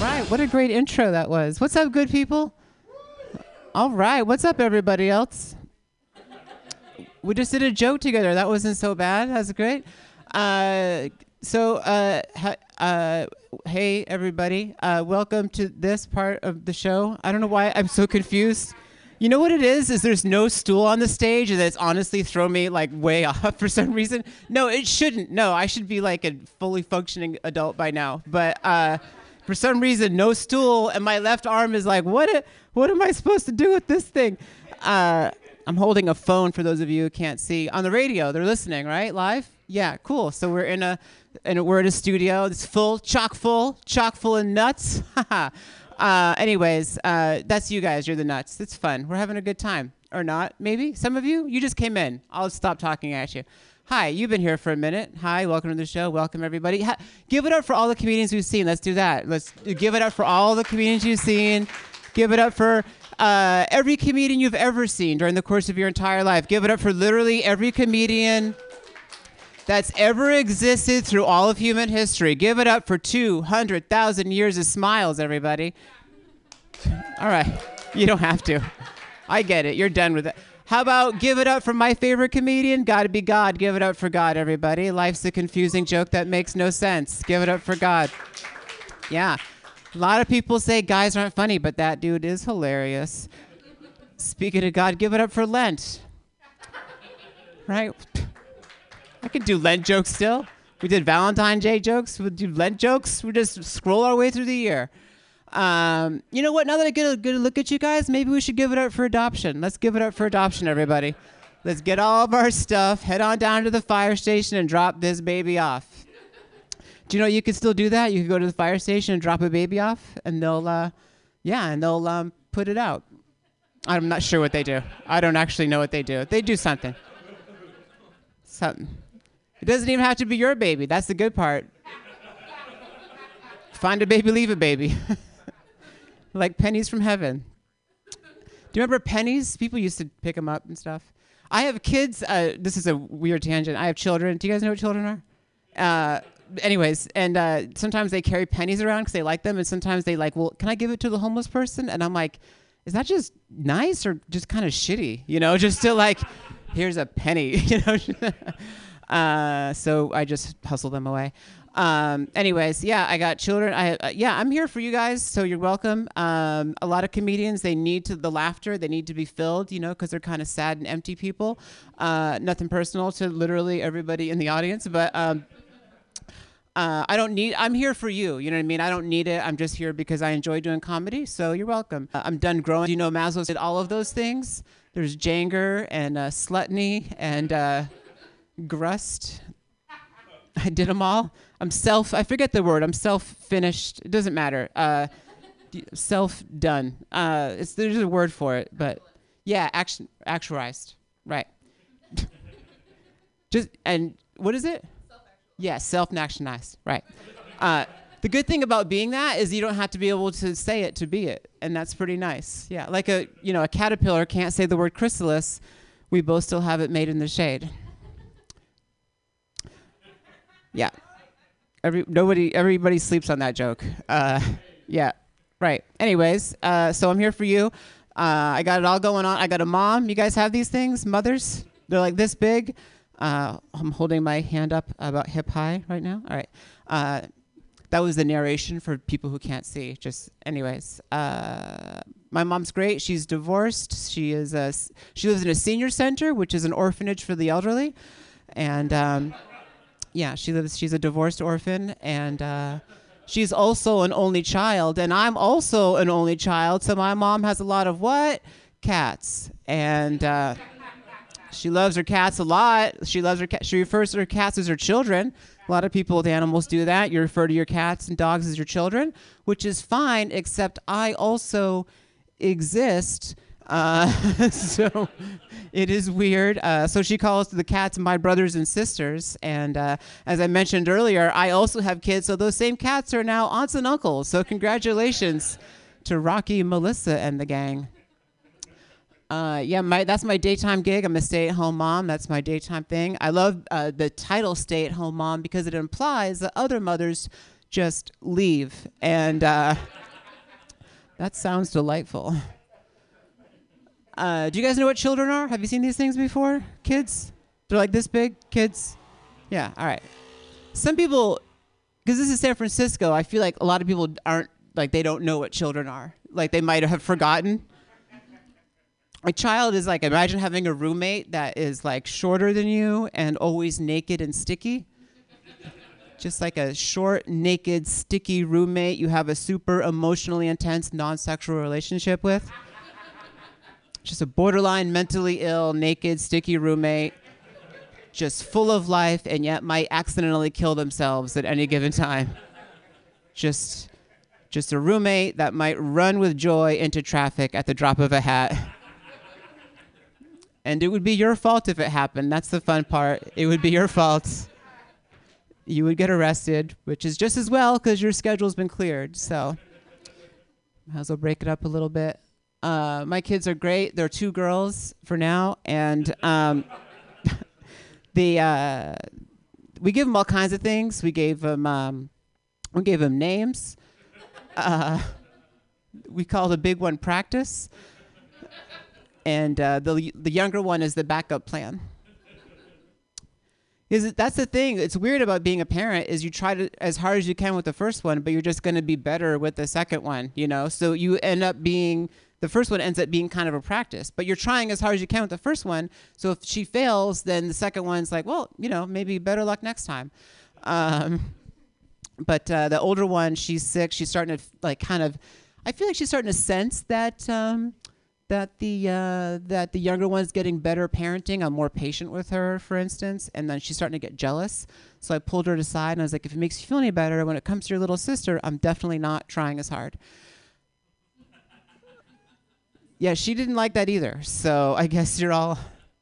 Right. What a great intro that was. What's up, good people? All right. What's up, everybody else? We just did a joke together. That wasn't so bad. That's great. Uh, so, uh, ha- uh, hey, everybody. Uh, welcome to this part of the show. I don't know why I'm so confused. You know what it is? Is there's no stool on the stage, and it's honestly thrown me like way off for some reason. No, it shouldn't. No, I should be like a fully functioning adult by now. But uh, for some reason, no stool, and my left arm is like, what? a- what am I supposed to do with this thing? Uh, I'm holding a phone for those of you who can't see on the radio. They're listening, right? Live? Yeah, cool. So we're in a, and we're in a studio. It's full, chock full, chock full of nuts. uh, anyways, uh, that's you guys. You're the nuts. It's fun. We're having a good time, or not? Maybe some of you. You just came in. I'll stop talking at you. Hi, you've been here for a minute. Hi, welcome to the show. Welcome everybody. Ha- give it up for all the comedians we've seen. Let's do that. Let's give it up for all the comedians you've seen. Give it up for uh, every comedian you've ever seen during the course of your entire life. Give it up for literally every comedian that's ever existed through all of human history. Give it up for 200,000 years of smiles, everybody. All right. You don't have to. I get it. You're done with it. How about give it up for my favorite comedian? Gotta be God. Give it up for God, everybody. Life's a confusing joke that makes no sense. Give it up for God. Yeah. A lot of people say guys aren't funny, but that dude is hilarious. Speaking of God, give it up for Lent. Right? I could do Lent jokes still. We did Valentine's Day jokes. We do Lent jokes. We just scroll our way through the year. Um, you know what? Now that I get a good look at you guys, maybe we should give it up for adoption. Let's give it up for adoption, everybody. Let's get all of our stuff, head on down to the fire station, and drop this baby off. Do you know you could still do that? You could go to the fire station and drop a baby off, and they'll, uh, yeah, and they'll um, put it out. I'm not sure what they do. I don't actually know what they do. They do something. Something. It doesn't even have to be your baby. That's the good part. Find a baby, leave a baby. like pennies from heaven. Do you remember pennies? People used to pick them up and stuff. I have kids. Uh, this is a weird tangent. I have children. Do you guys know what children are? Uh, anyways, and uh, sometimes they carry pennies around because they like them, and sometimes they like, well, can I give it to the homeless person? And I'm like, is that just nice or just kind of shitty? You know, just to like, here's a penny. You know. Uh, so I just hustle them away. Um, anyways, yeah, I got children. I uh, yeah, I'm here for you guys, so you're welcome. Um, a lot of comedians they need to the laughter, they need to be filled, you know, because they're kind of sad and empty people. Uh, nothing personal to literally everybody in the audience, but. Um, uh, I don't need. I'm here for you. You know what I mean. I don't need it. I'm just here because I enjoy doing comedy. So you're welcome. Uh, I'm done growing. You know, Maslow did all of those things. There's Janger and uh, Slutney and uh, Grust. I did them all. I'm self. I forget the word. I'm self finished. It doesn't matter. Uh, self done. Uh, it's there's a word for it, but yeah, action actualized. Right. Just and what is it? Yeah, self nationalized. Right. Uh, the good thing about being that is you don't have to be able to say it to be it, and that's pretty nice. Yeah, like a you know a caterpillar can't say the word chrysalis. We both still have it made in the shade. Yeah. Every nobody everybody sleeps on that joke. Uh, yeah. Right. Anyways, uh, so I'm here for you. Uh, I got it all going on. I got a mom. You guys have these things, mothers? They're like this big. Uh, I'm holding my hand up about hip high right now. All right. Uh, that was the narration for people who can't see. Just, anyways. Uh, my mom's great. She's divorced. She is a. She lives in a senior center, which is an orphanage for the elderly, and um, yeah, she lives. She's a divorced orphan, and uh, she's also an only child, and I'm also an only child. So my mom has a lot of what cats, and. Uh, she loves her cats a lot. She loves her. She refers to her cats as her children. A lot of people with animals do that. You refer to your cats and dogs as your children, which is fine, except I also exist. Uh, so it is weird. Uh, so she calls the cats my brothers and sisters. And uh, as I mentioned earlier, I also have kids. So those same cats are now aunts and uncles. So congratulations to Rocky, Melissa, and the gang. Uh, yeah, my that's my daytime gig. I'm a stay-at-home mom. That's my daytime thing. I love uh, the title "stay-at-home mom" because it implies that other mothers just leave, and uh, that sounds delightful. Uh, do you guys know what children are? Have you seen these things before? Kids? They're like this big. Kids? Yeah. All right. Some people, because this is San Francisco, I feel like a lot of people aren't like they don't know what children are. Like they might have forgotten a child is like imagine having a roommate that is like shorter than you and always naked and sticky just like a short naked sticky roommate you have a super emotionally intense non-sexual relationship with just a borderline mentally ill naked sticky roommate just full of life and yet might accidentally kill themselves at any given time just just a roommate that might run with joy into traffic at the drop of a hat and it would be your fault if it happened. That's the fun part. It would be your fault. You would get arrested, which is just as well because your schedule's been cleared. So, might as well break it up a little bit. Uh, my kids are great. They're two girls for now, and um, the uh, we give them all kinds of things. We gave them um, we gave them names. Uh, we call the big one practice and uh, the the younger one is the backup plan. Is that's the thing. It's weird about being a parent is you try to as hard as you can with the first one, but you're just going to be better with the second one. You know, so you end up being the first one ends up being kind of a practice, but you're trying as hard as you can with the first one. So if she fails, then the second one's like, well, you know, maybe better luck next time. Um, but uh, the older one, she's sick. She's starting to like kind of. I feel like she's starting to sense that um, that the uh, that the younger one's getting better parenting. I'm more patient with her, for instance, and then she's starting to get jealous. So I pulled her aside and I was like, if it makes you feel any better, when it comes to your little sister, I'm definitely not trying as hard. Yeah, she didn't like that either. So I guess you're all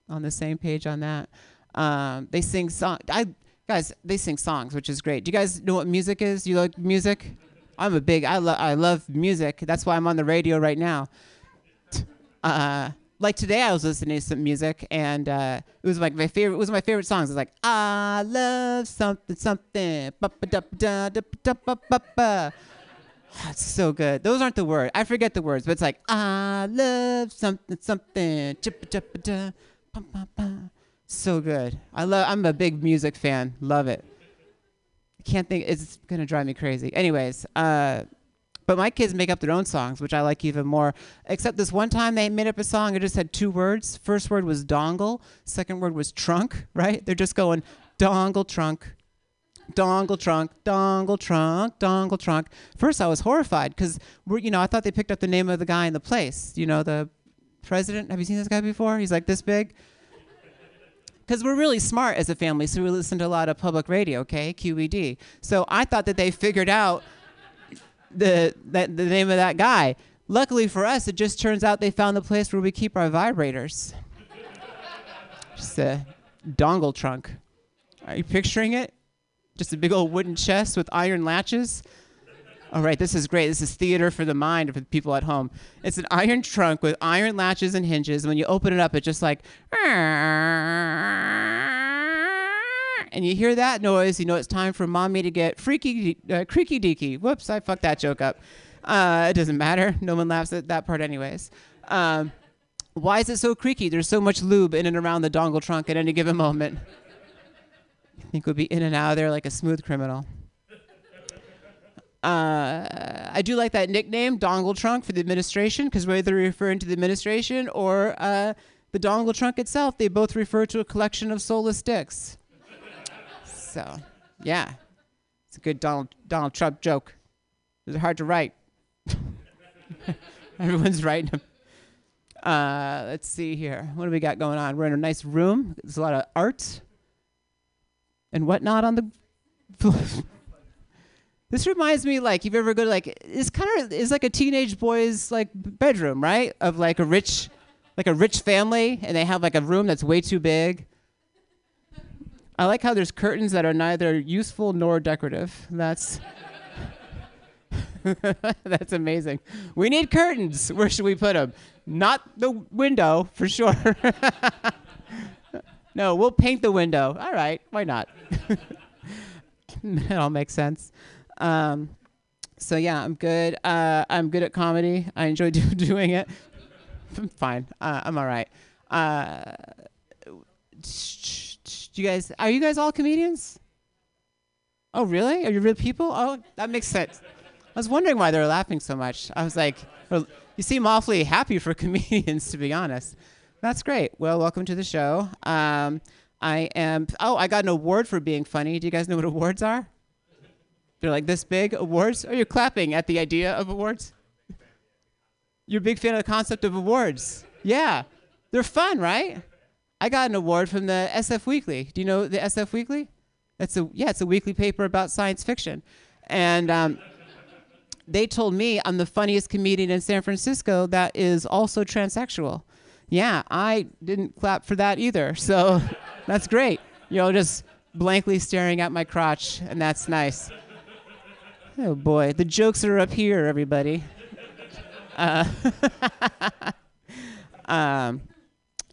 on the same page on that. Um, they sing song. I guys, they sing songs, which is great. Do you guys know what music is? You like music? I'm a big. I love. I love music. That's why I'm on the radio right now. Uh, like today, I was listening to some music, and uh, it was like my favorite. It was my favorite songs. It's like I love something, something. It's so good. Those aren't the words. I forget the words, but it's like I love something, something. So good. I love. I'm a big music fan. Love it. I can't think. It's gonna drive me crazy. Anyways, uh, but my kids make up their own songs, which I like even more. Except this one time they made up a song. It just had two words. First word was dongle. Second word was trunk. Right? They're just going dongle trunk, dongle trunk, dongle trunk, dongle trunk. First, I was horrified because we're you know I thought they picked up the name of the guy in the place. You know the president. Have you seen this guy before? He's like this big because we're really smart as a family, so we listen to a lot of public radio, okay, QED. So I thought that they figured out the that the name of that guy. Luckily for us, it just turns out they found the place where we keep our vibrators. Just a dongle trunk. Are you picturing it? Just a big old wooden chest with iron latches. All right, this is great. This is theater for the mind for the people at home. It's an iron trunk with iron latches and hinges. When you open it up, it's just like, and you hear that noise, you know it's time for mommy to get freaky, uh, creaky deaky. Whoops, I fucked that joke up. Uh, it doesn't matter. No one laughs at that part, anyways. Um, why is it so creaky? There's so much lube in and around the dongle trunk at any given moment. Think would be in and out of there like a smooth criminal. Uh, I do like that nickname, dongle trunk, for the administration, because whether referring to the administration or uh, the dongle trunk itself, they both refer to a collection of soulless dicks. so, yeah, it's a good Donald Donald Trump joke. It's hard to write. Everyone's writing them. Uh, let's see here. What do we got going on? We're in a nice room. There's a lot of art and whatnot on the. This reminds me, like, you've ever go to like, it's kind of it's like a teenage boy's like bedroom, right? Of like a rich, like a rich family, and they have like a room that's way too big. I like how there's curtains that are neither useful nor decorative. That's that's amazing. We need curtains. Where should we put them? Not the window, for sure. no, we'll paint the window. All right, why not? it all makes sense. Um, so yeah, I'm good. Uh, I'm good at comedy. I enjoy do- doing it. I'm fine. Uh, I'm all right. Uh, you guys? Are you guys all comedians? Oh, really? Are you real people? Oh, that makes sense. I was wondering why they were laughing so much. I was like, you seem awfully happy for comedians, to be honest. That's great. Well, welcome to the show. Um, I am. Oh, I got an award for being funny. Do you guys know what awards are? They're like this big awards. Or you're clapping at the idea of awards. You're a big fan of the concept of awards. Yeah, they're fun, right? I got an award from the SF Weekly. Do you know the SF Weekly? It's a yeah, it's a weekly paper about science fiction, and um, they told me I'm the funniest comedian in San Francisco that is also transsexual. Yeah, I didn't clap for that either, so that's great. You know, just blankly staring at my crotch, and that's nice. Oh boy, the jokes are up here, everybody. Uh, um,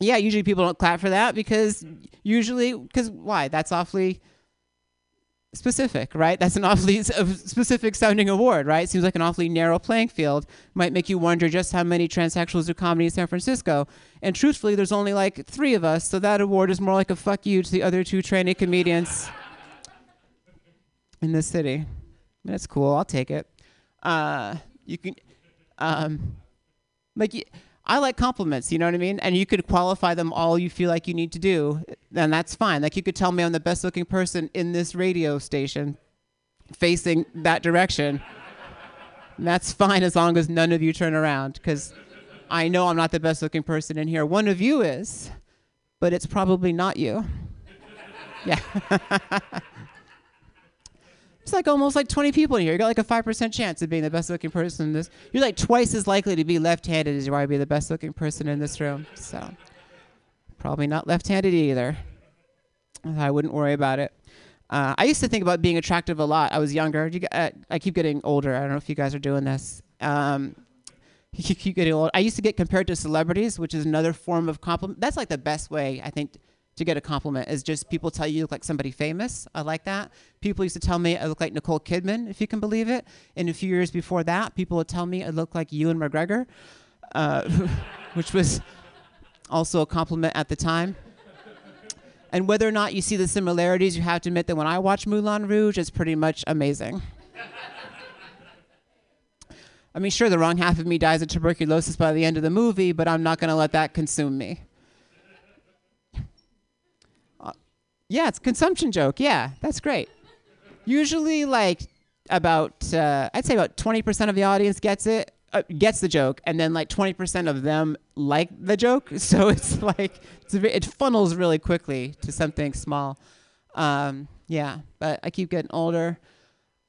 yeah, usually people don't clap for that because usually, because why? That's awfully specific, right? That's an awfully specific sounding award, right? Seems like an awfully narrow playing field. Might make you wonder just how many transsexuals do comedy in San Francisco. And truthfully, there's only like three of us, so that award is more like a fuck you to the other two trainee comedians in this city. That's cool. I'll take it. Uh, you can, um, like, y- I like compliments. You know what I mean? And you could qualify them all you feel like you need to do, and that's fine. Like, you could tell me I'm the best looking person in this radio station, facing that direction. that's fine as long as none of you turn around, because I know I'm not the best looking person in here. One of you is, but it's probably not you. Yeah. It's like almost like 20 people in here. You got like a 5% chance of being the best looking person in this. You're like twice as likely to be left handed as you are to be the best looking person in this room. So, probably not left handed either. I wouldn't worry about it. Uh, I used to think about being attractive a lot. I was younger. You, uh, I keep getting older. I don't know if you guys are doing this. Um, you keep getting old. I used to get compared to celebrities, which is another form of compliment. That's like the best way, I think, to get a compliment is just people tell you you look like somebody famous. I like that. People used to tell me I look like Nicole Kidman, if you can believe it. And a few years before that, people would tell me I look like Ewan McGregor, uh, which was also a compliment at the time. And whether or not you see the similarities, you have to admit that when I watch Moulin Rouge, it's pretty much amazing. I mean, sure, the wrong half of me dies of tuberculosis by the end of the movie, but I'm not going to let that consume me. Uh, yeah, it's consumption joke. Yeah, that's great. Usually, like about, uh, I'd say about 20% of the audience gets it, uh, gets the joke, and then like 20% of them like the joke. So it's like it's a, it funnels really quickly to something small. Um, yeah, but I keep getting older.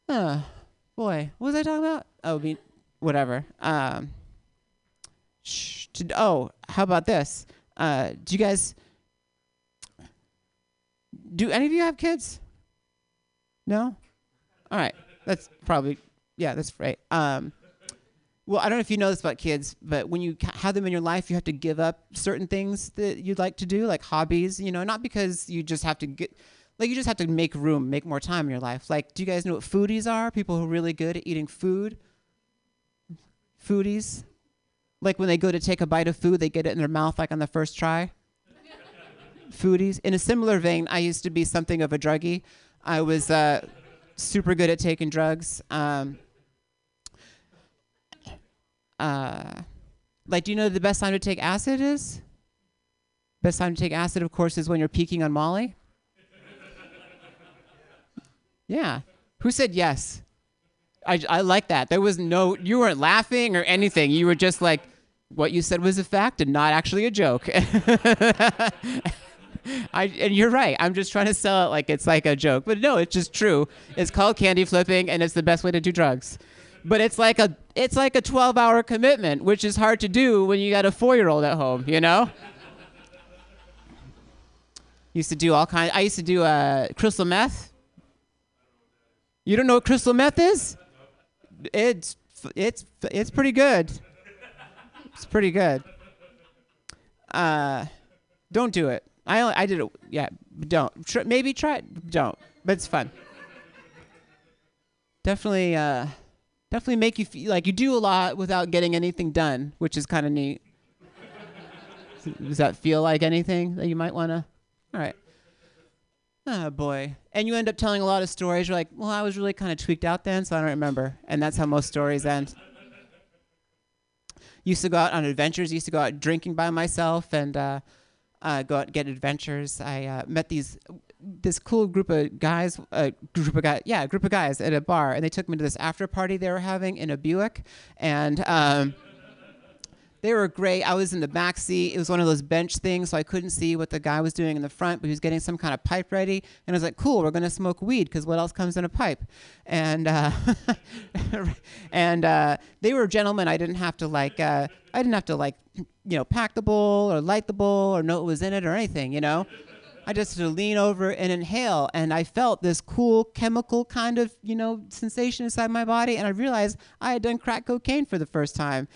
Boy, what was I talking about? Oh, be, whatever. Um, sh- to, oh, how about this? Uh, do you guys? Do any of you have kids? No. All right, that's probably yeah, that's right. Um, well, I don't know if you know this about kids, but when you have them in your life, you have to give up certain things that you'd like to do, like hobbies. You know, not because you just have to get, like you just have to make room, make more time in your life. Like, do you guys know what foodies are? People who are really good at eating food. Foodies, like when they go to take a bite of food, they get it in their mouth like on the first try. Foodies. In a similar vein, I used to be something of a druggie. I was uh, super good at taking drugs. Um, uh, like, do you know the best time to take acid is? Best time to take acid, of course, is when you're peaking on Molly. Yeah. Who said yes? I, I like that. There was no, you weren't laughing or anything. You were just like, what you said was a fact and not actually a joke. I, and you're right. I'm just trying to sell it like it's like a joke, but no, it's just true. It's called candy flipping, and it's the best way to do drugs. But it's like a it's like a 12 hour commitment, which is hard to do when you got a four year old at home. You know. Used to do all kind. I used to do uh, crystal meth. You don't know what crystal meth is? It's it's it's pretty good. It's pretty good. Uh, don't do it. I only, I did it. Yeah, don't. Tr- maybe try it. Don't. But it's fun. Definitely, uh, definitely make you feel like you do a lot without getting anything done, which is kind of neat. Does that feel like anything that you might want to? All right. Oh boy. And you end up telling a lot of stories. You're like, well, I was really kind of tweaked out then, so I don't remember. And that's how most stories end. Used to go out on adventures. Used to go out drinking by myself and uh, uh, go out and get adventures. I uh, met these this cool group of guys, a group of guys, yeah, a group of guys at a bar, and they took me to this after party they were having in a Buick, and. Um, they were great. I was in the back seat. It was one of those bench things, so I couldn't see what the guy was doing in the front, but he was getting some kind of pipe ready. And I was like, "Cool, we're gonna smoke weed because what else comes in a pipe?" And uh, and uh, they were gentlemen. I didn't have to like, uh, I didn't have to like, you know, pack the bowl or light the bowl or know what was in it or anything. You know, I just had to lean over and inhale, and I felt this cool chemical kind of, you know, sensation inside my body, and I realized I had done crack cocaine for the first time.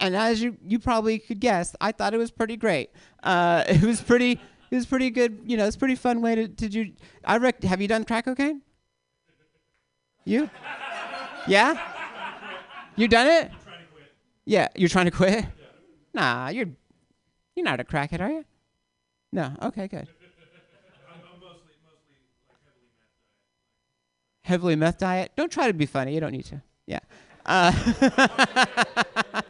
And as you you probably could guess, I thought it was pretty great. Uh, it was pretty it was pretty good. You know, it's pretty fun way to to do. I rec- have you done crack cocaine? You? Yeah? You done it? I'm trying to quit. Yeah, you're trying to quit? Nah, you're you're not a crackhead, are you? No. Okay, good. I'm I'm mostly mostly heavily meth diet. Heavily meth diet. Don't try to be funny. You don't need to. Yeah. Uh,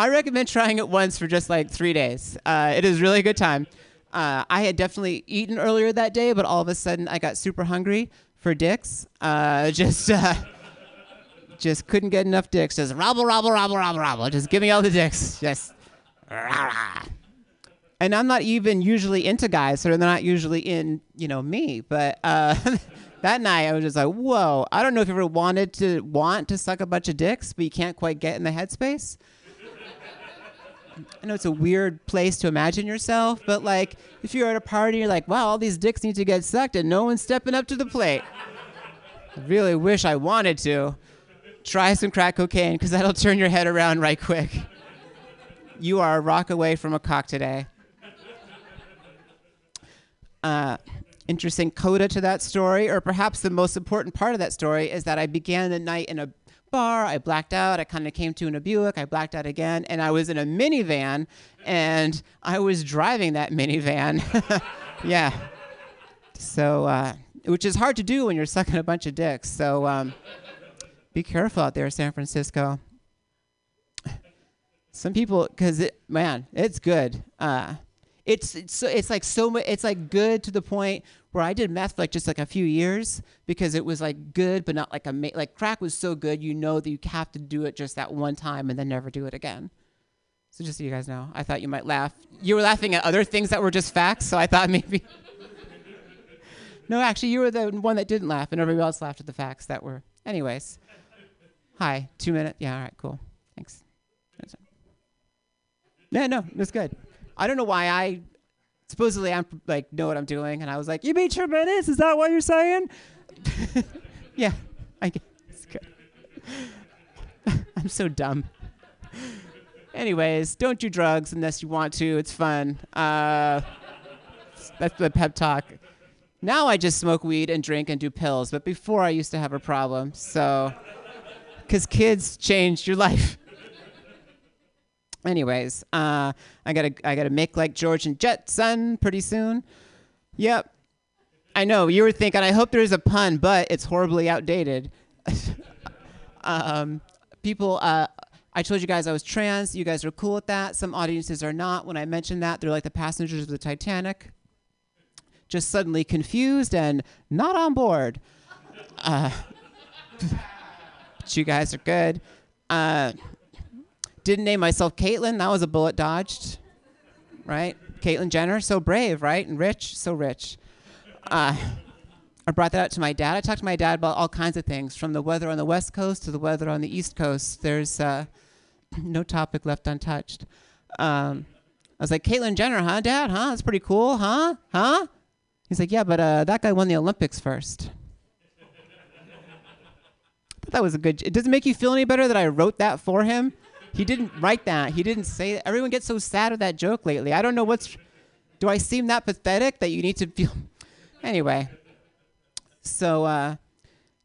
I recommend trying it once for just like three days. Uh, it is really a good time. Uh, I had definitely eaten earlier that day, but all of a sudden I got super hungry for dicks. Uh, just, uh, just couldn't get enough dicks. Just robble, robble, robble, robble, robble. Just give me all the dicks. Just. rah, rah. And I'm not even usually into guys, so they're not usually in, you know, me. But uh, that night I was just like, whoa. I don't know if you ever wanted to want to suck a bunch of dicks, but you can't quite get in the headspace. I know it's a weird place to imagine yourself, but like if you're at a party, you're like, wow, all these dicks need to get sucked and no one's stepping up to the plate. I really wish I wanted to. Try some crack cocaine because that'll turn your head around right quick. You are a rock away from a cock today. Uh, interesting coda to that story, or perhaps the most important part of that story, is that I began the night in a bar. I blacked out. I kind of came to in a Buick. I blacked out again, and I was in a minivan, and I was driving that minivan. yeah. So, uh, which is hard to do when you're sucking a bunch of dicks. So, um, be careful out there, San Francisco. Some people, because it, man, it's good. Uh, it's it's it's like so much. It's like good to the point where I did meth for like just like a few years because it was like good, but not like a ma- like crack was so good. You know that you have to do it just that one time and then never do it again. So just so you guys know, I thought you might laugh. You were laughing at other things that were just facts, so I thought maybe. no, actually, you were the one that didn't laugh, and everybody else laughed at the facts that were. Anyways, hi, two minutes. Yeah, all right, cool. Thanks. Yeah, no, that's good. I don't know why I supposedly I'm like know what I'm doing, and I was like, "You mean two minutes? Is that what you're saying?" yeah, I guess it's good. I'm so dumb. Anyways, don't do drugs unless you want to. It's fun. Uh, that's the pep talk. Now I just smoke weed and drink and do pills, but before I used to have a problem. So, because kids change your life. Anyways, uh, I gotta I gotta make like George and Jetson pretty soon. Yep. I know you were thinking. I hope there's a pun, but it's horribly outdated. um, people, uh, I told you guys I was trans. You guys are cool with that. Some audiences are not. When I mentioned that, they're like the passengers of the Titanic, just suddenly confused and not on board. Uh, but you guys are good. Uh, didn't name myself Caitlyn. That was a bullet dodged, right? Caitlyn Jenner, so brave, right? And rich, so rich. Uh, I brought that up to my dad. I talked to my dad about all kinds of things, from the weather on the West Coast to the weather on the East Coast. There's uh, no topic left untouched. Um, I was like, Caitlyn Jenner, huh, Dad? Huh? That's pretty cool, huh? Huh? He's like, yeah, but uh, that guy won the Olympics first. that was a good. It doesn't make you feel any better that I wrote that for him. He didn't write that. He didn't say that. Everyone gets so sad at that joke lately. I don't know what's. Do I seem that pathetic that you need to feel? Anyway, so uh,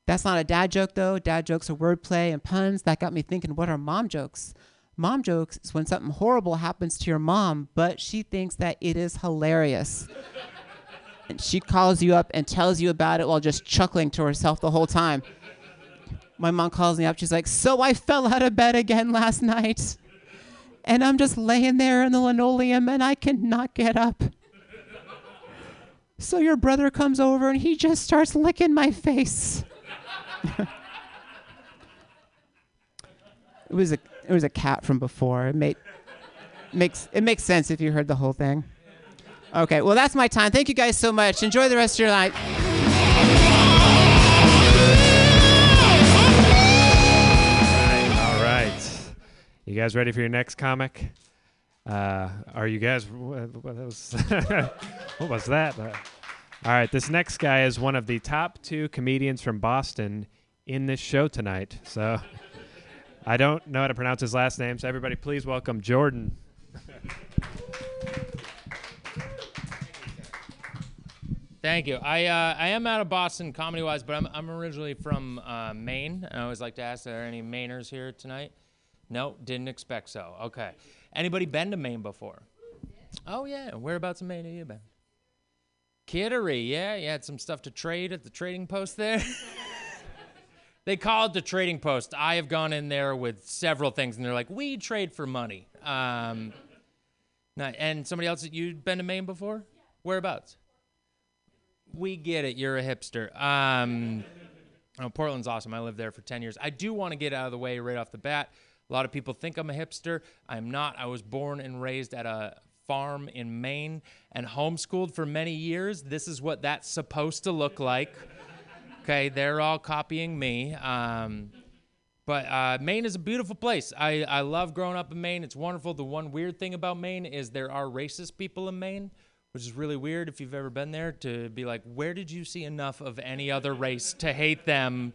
that's not a dad joke though. Dad jokes are wordplay and puns. That got me thinking. What are mom jokes? Mom jokes is when something horrible happens to your mom, but she thinks that it is hilarious. and she calls you up and tells you about it while just chuckling to herself the whole time. My mom calls me up. She's like, So I fell out of bed again last night. And I'm just laying there in the linoleum and I cannot get up. So your brother comes over and he just starts licking my face. it was a it was a cat from before. It made makes it makes sense if you heard the whole thing. Okay, well that's my time. Thank you guys so much. Enjoy the rest of your night. You guys ready for your next comic? Uh, are you guys? What, was, what was that? Uh, all right. This next guy is one of the top two comedians from Boston in this show tonight. So I don't know how to pronounce his last name. So everybody, please welcome Jordan. Thank you. I uh, I am out of Boston comedy wise, but I'm I'm originally from uh, Maine. I always like to ask, are there any Mainers here tonight? No, didn't expect so. Okay. Anybody been to Maine before? Oh yeah. Whereabouts in Maine have you been? Kittery. Yeah, you had some stuff to trade at the trading post there. they call it the trading post. I have gone in there with several things, and they're like, "We trade for money." Um, and somebody else you've been to Maine before? Whereabouts? We get it. You're a hipster. Um, oh, Portland's awesome. I lived there for 10 years. I do want to get out of the way right off the bat. A lot of people think I'm a hipster. I'm not. I was born and raised at a farm in Maine and homeschooled for many years. This is what that's supposed to look like. Okay, they're all copying me. Um, but uh, Maine is a beautiful place. I, I love growing up in Maine. It's wonderful. The one weird thing about Maine is there are racist people in Maine, which is really weird if you've ever been there to be like, where did you see enough of any other race to hate them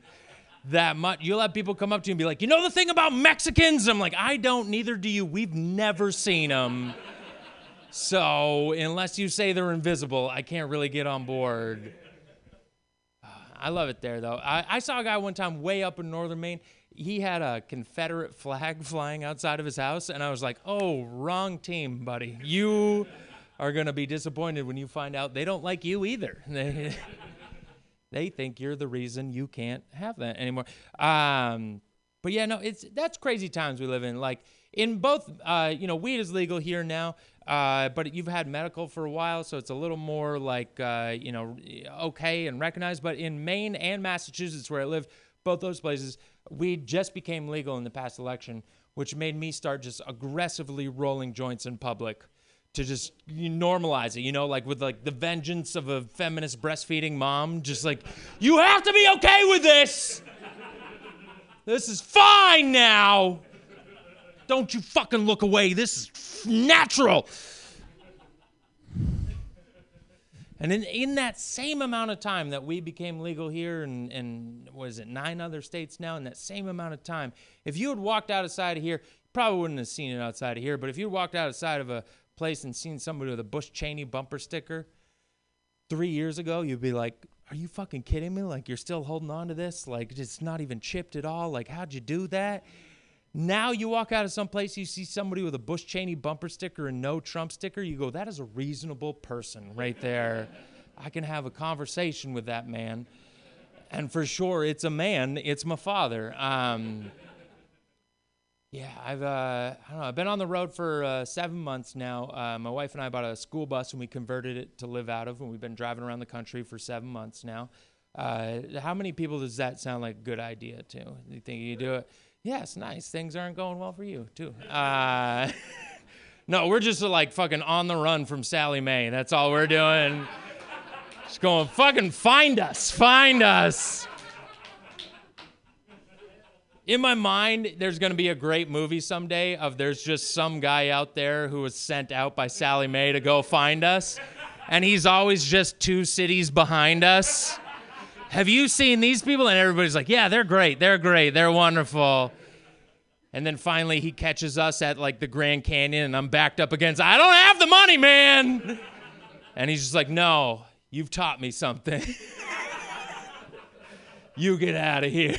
that much? You'll have people come up to you and be like, you know the thing about Mexicans? I'm like, I don't, neither do you. We've never seen them. So unless you say they're invisible, I can't really get on board. Uh, I love it there, though. I, I saw a guy one time way up in northern Maine. He had a Confederate flag flying outside of his house, and I was like, oh, wrong team, buddy. You are going to be disappointed when you find out they don't like you either. They, think you're the reason you can't have that anymore. Um, but yeah, no, it's that's crazy times we live in. Like in both, uh, you know, weed is legal here now, uh, but you've had medical for a while, so it's a little more like uh, you know okay and recognized. But in Maine and Massachusetts, where I live, both those places, weed just became legal in the past election, which made me start just aggressively rolling joints in public to just normalize it, you know, like with like the vengeance of a feminist breastfeeding mom, just like you have to be okay with this. This is fine now. Don't you fucking look away. This is f- natural. And in, in that same amount of time that we became legal here, and, and was it nine other states now, in that same amount of time, if you had walked outside of here, probably wouldn't have seen it outside of here, but if you walked outside of a place and seen somebody with a Bush Cheney bumper sticker three years ago, you'd be like, are you fucking kidding me? Like, you're still holding on to this? Like, it's not even chipped at all? Like, how'd you do that? Now you walk out of some place, you see somebody with a Bush Cheney bumper sticker and no Trump sticker, you go, that is a reasonable person right there. I can have a conversation with that man. And for sure, it's a man, it's my father. Um, yeah, I've uh, I don't know. I've been on the road for uh, seven months now. Uh, my wife and I bought a school bus and we converted it to live out of, and we've been driving around the country for seven months now. Uh, how many people does that sound like a good idea to? You think you do it? Yes, nice. Things aren't going well for you too. Uh, no, we're just like fucking on the run from Sallie Mae. That's all we're doing. Just going, fucking find us, find us in my mind, there's going to be a great movie someday of there's just some guy out there who was sent out by Sallie Mae to go find us, and he's always just two cities behind us. Have you seen these people? And everybody's like, yeah, they're great, they're great, they're wonderful. And then finally, he catches us at like the Grand Canyon, and I'm backed up against, I don't have the money, man. And he's just like, no, you've taught me something. you get out of here.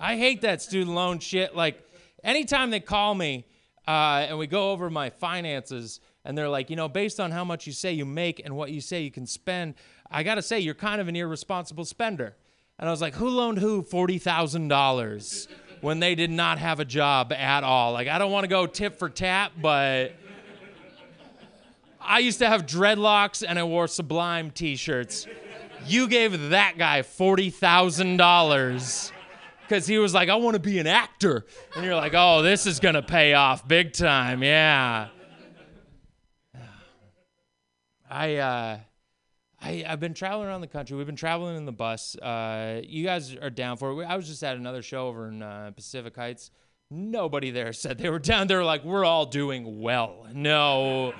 I hate that student loan shit. Like, anytime they call me uh, and we go over my finances, and they're like, you know, based on how much you say you make and what you say you can spend, I gotta say, you're kind of an irresponsible spender. And I was like, who loaned who $40,000 when they did not have a job at all? Like, I don't wanna go tip for tap, but I used to have dreadlocks and I wore Sublime t shirts. You gave that guy $40,000 because he was like, I want to be an actor. And you're like, oh, this is going to pay off big time. Yeah. I, uh, I, I've been traveling around the country. We've been traveling in the bus. Uh, you guys are down for it. I was just at another show over in uh, Pacific Heights. Nobody there said they were down. They were like, we're all doing well. No,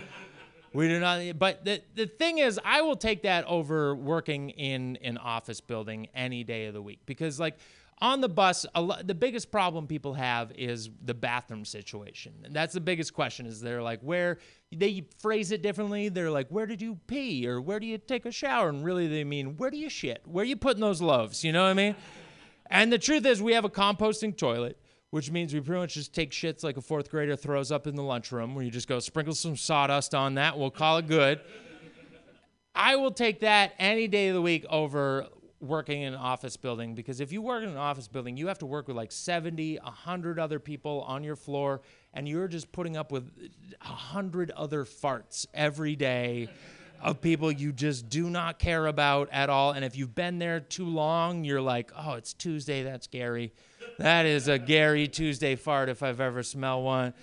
we do not. But the, the thing is, I will take that over working in an office building any day of the week because, like, on the bus, lo- the biggest problem people have is the bathroom situation. And that's the biggest question. Is they're like, where they phrase it differently. They're like, where did you pee or where do you take a shower? And really, they mean, where do you shit? Where are you putting those loaves? You know what I mean? And the truth is, we have a composting toilet, which means we pretty much just take shits like a fourth grader throws up in the lunchroom, where you just go sprinkle some sawdust on that. We'll call it good. I will take that any day of the week over working in an office building because if you work in an office building, you have to work with like 70, 100 other people on your floor, and you're just putting up with 100 other farts every day of people you just do not care about at all. And if you've been there too long, you're like, oh, it's Tuesday, that's Gary. That is a Gary Tuesday fart if I've ever smelled one.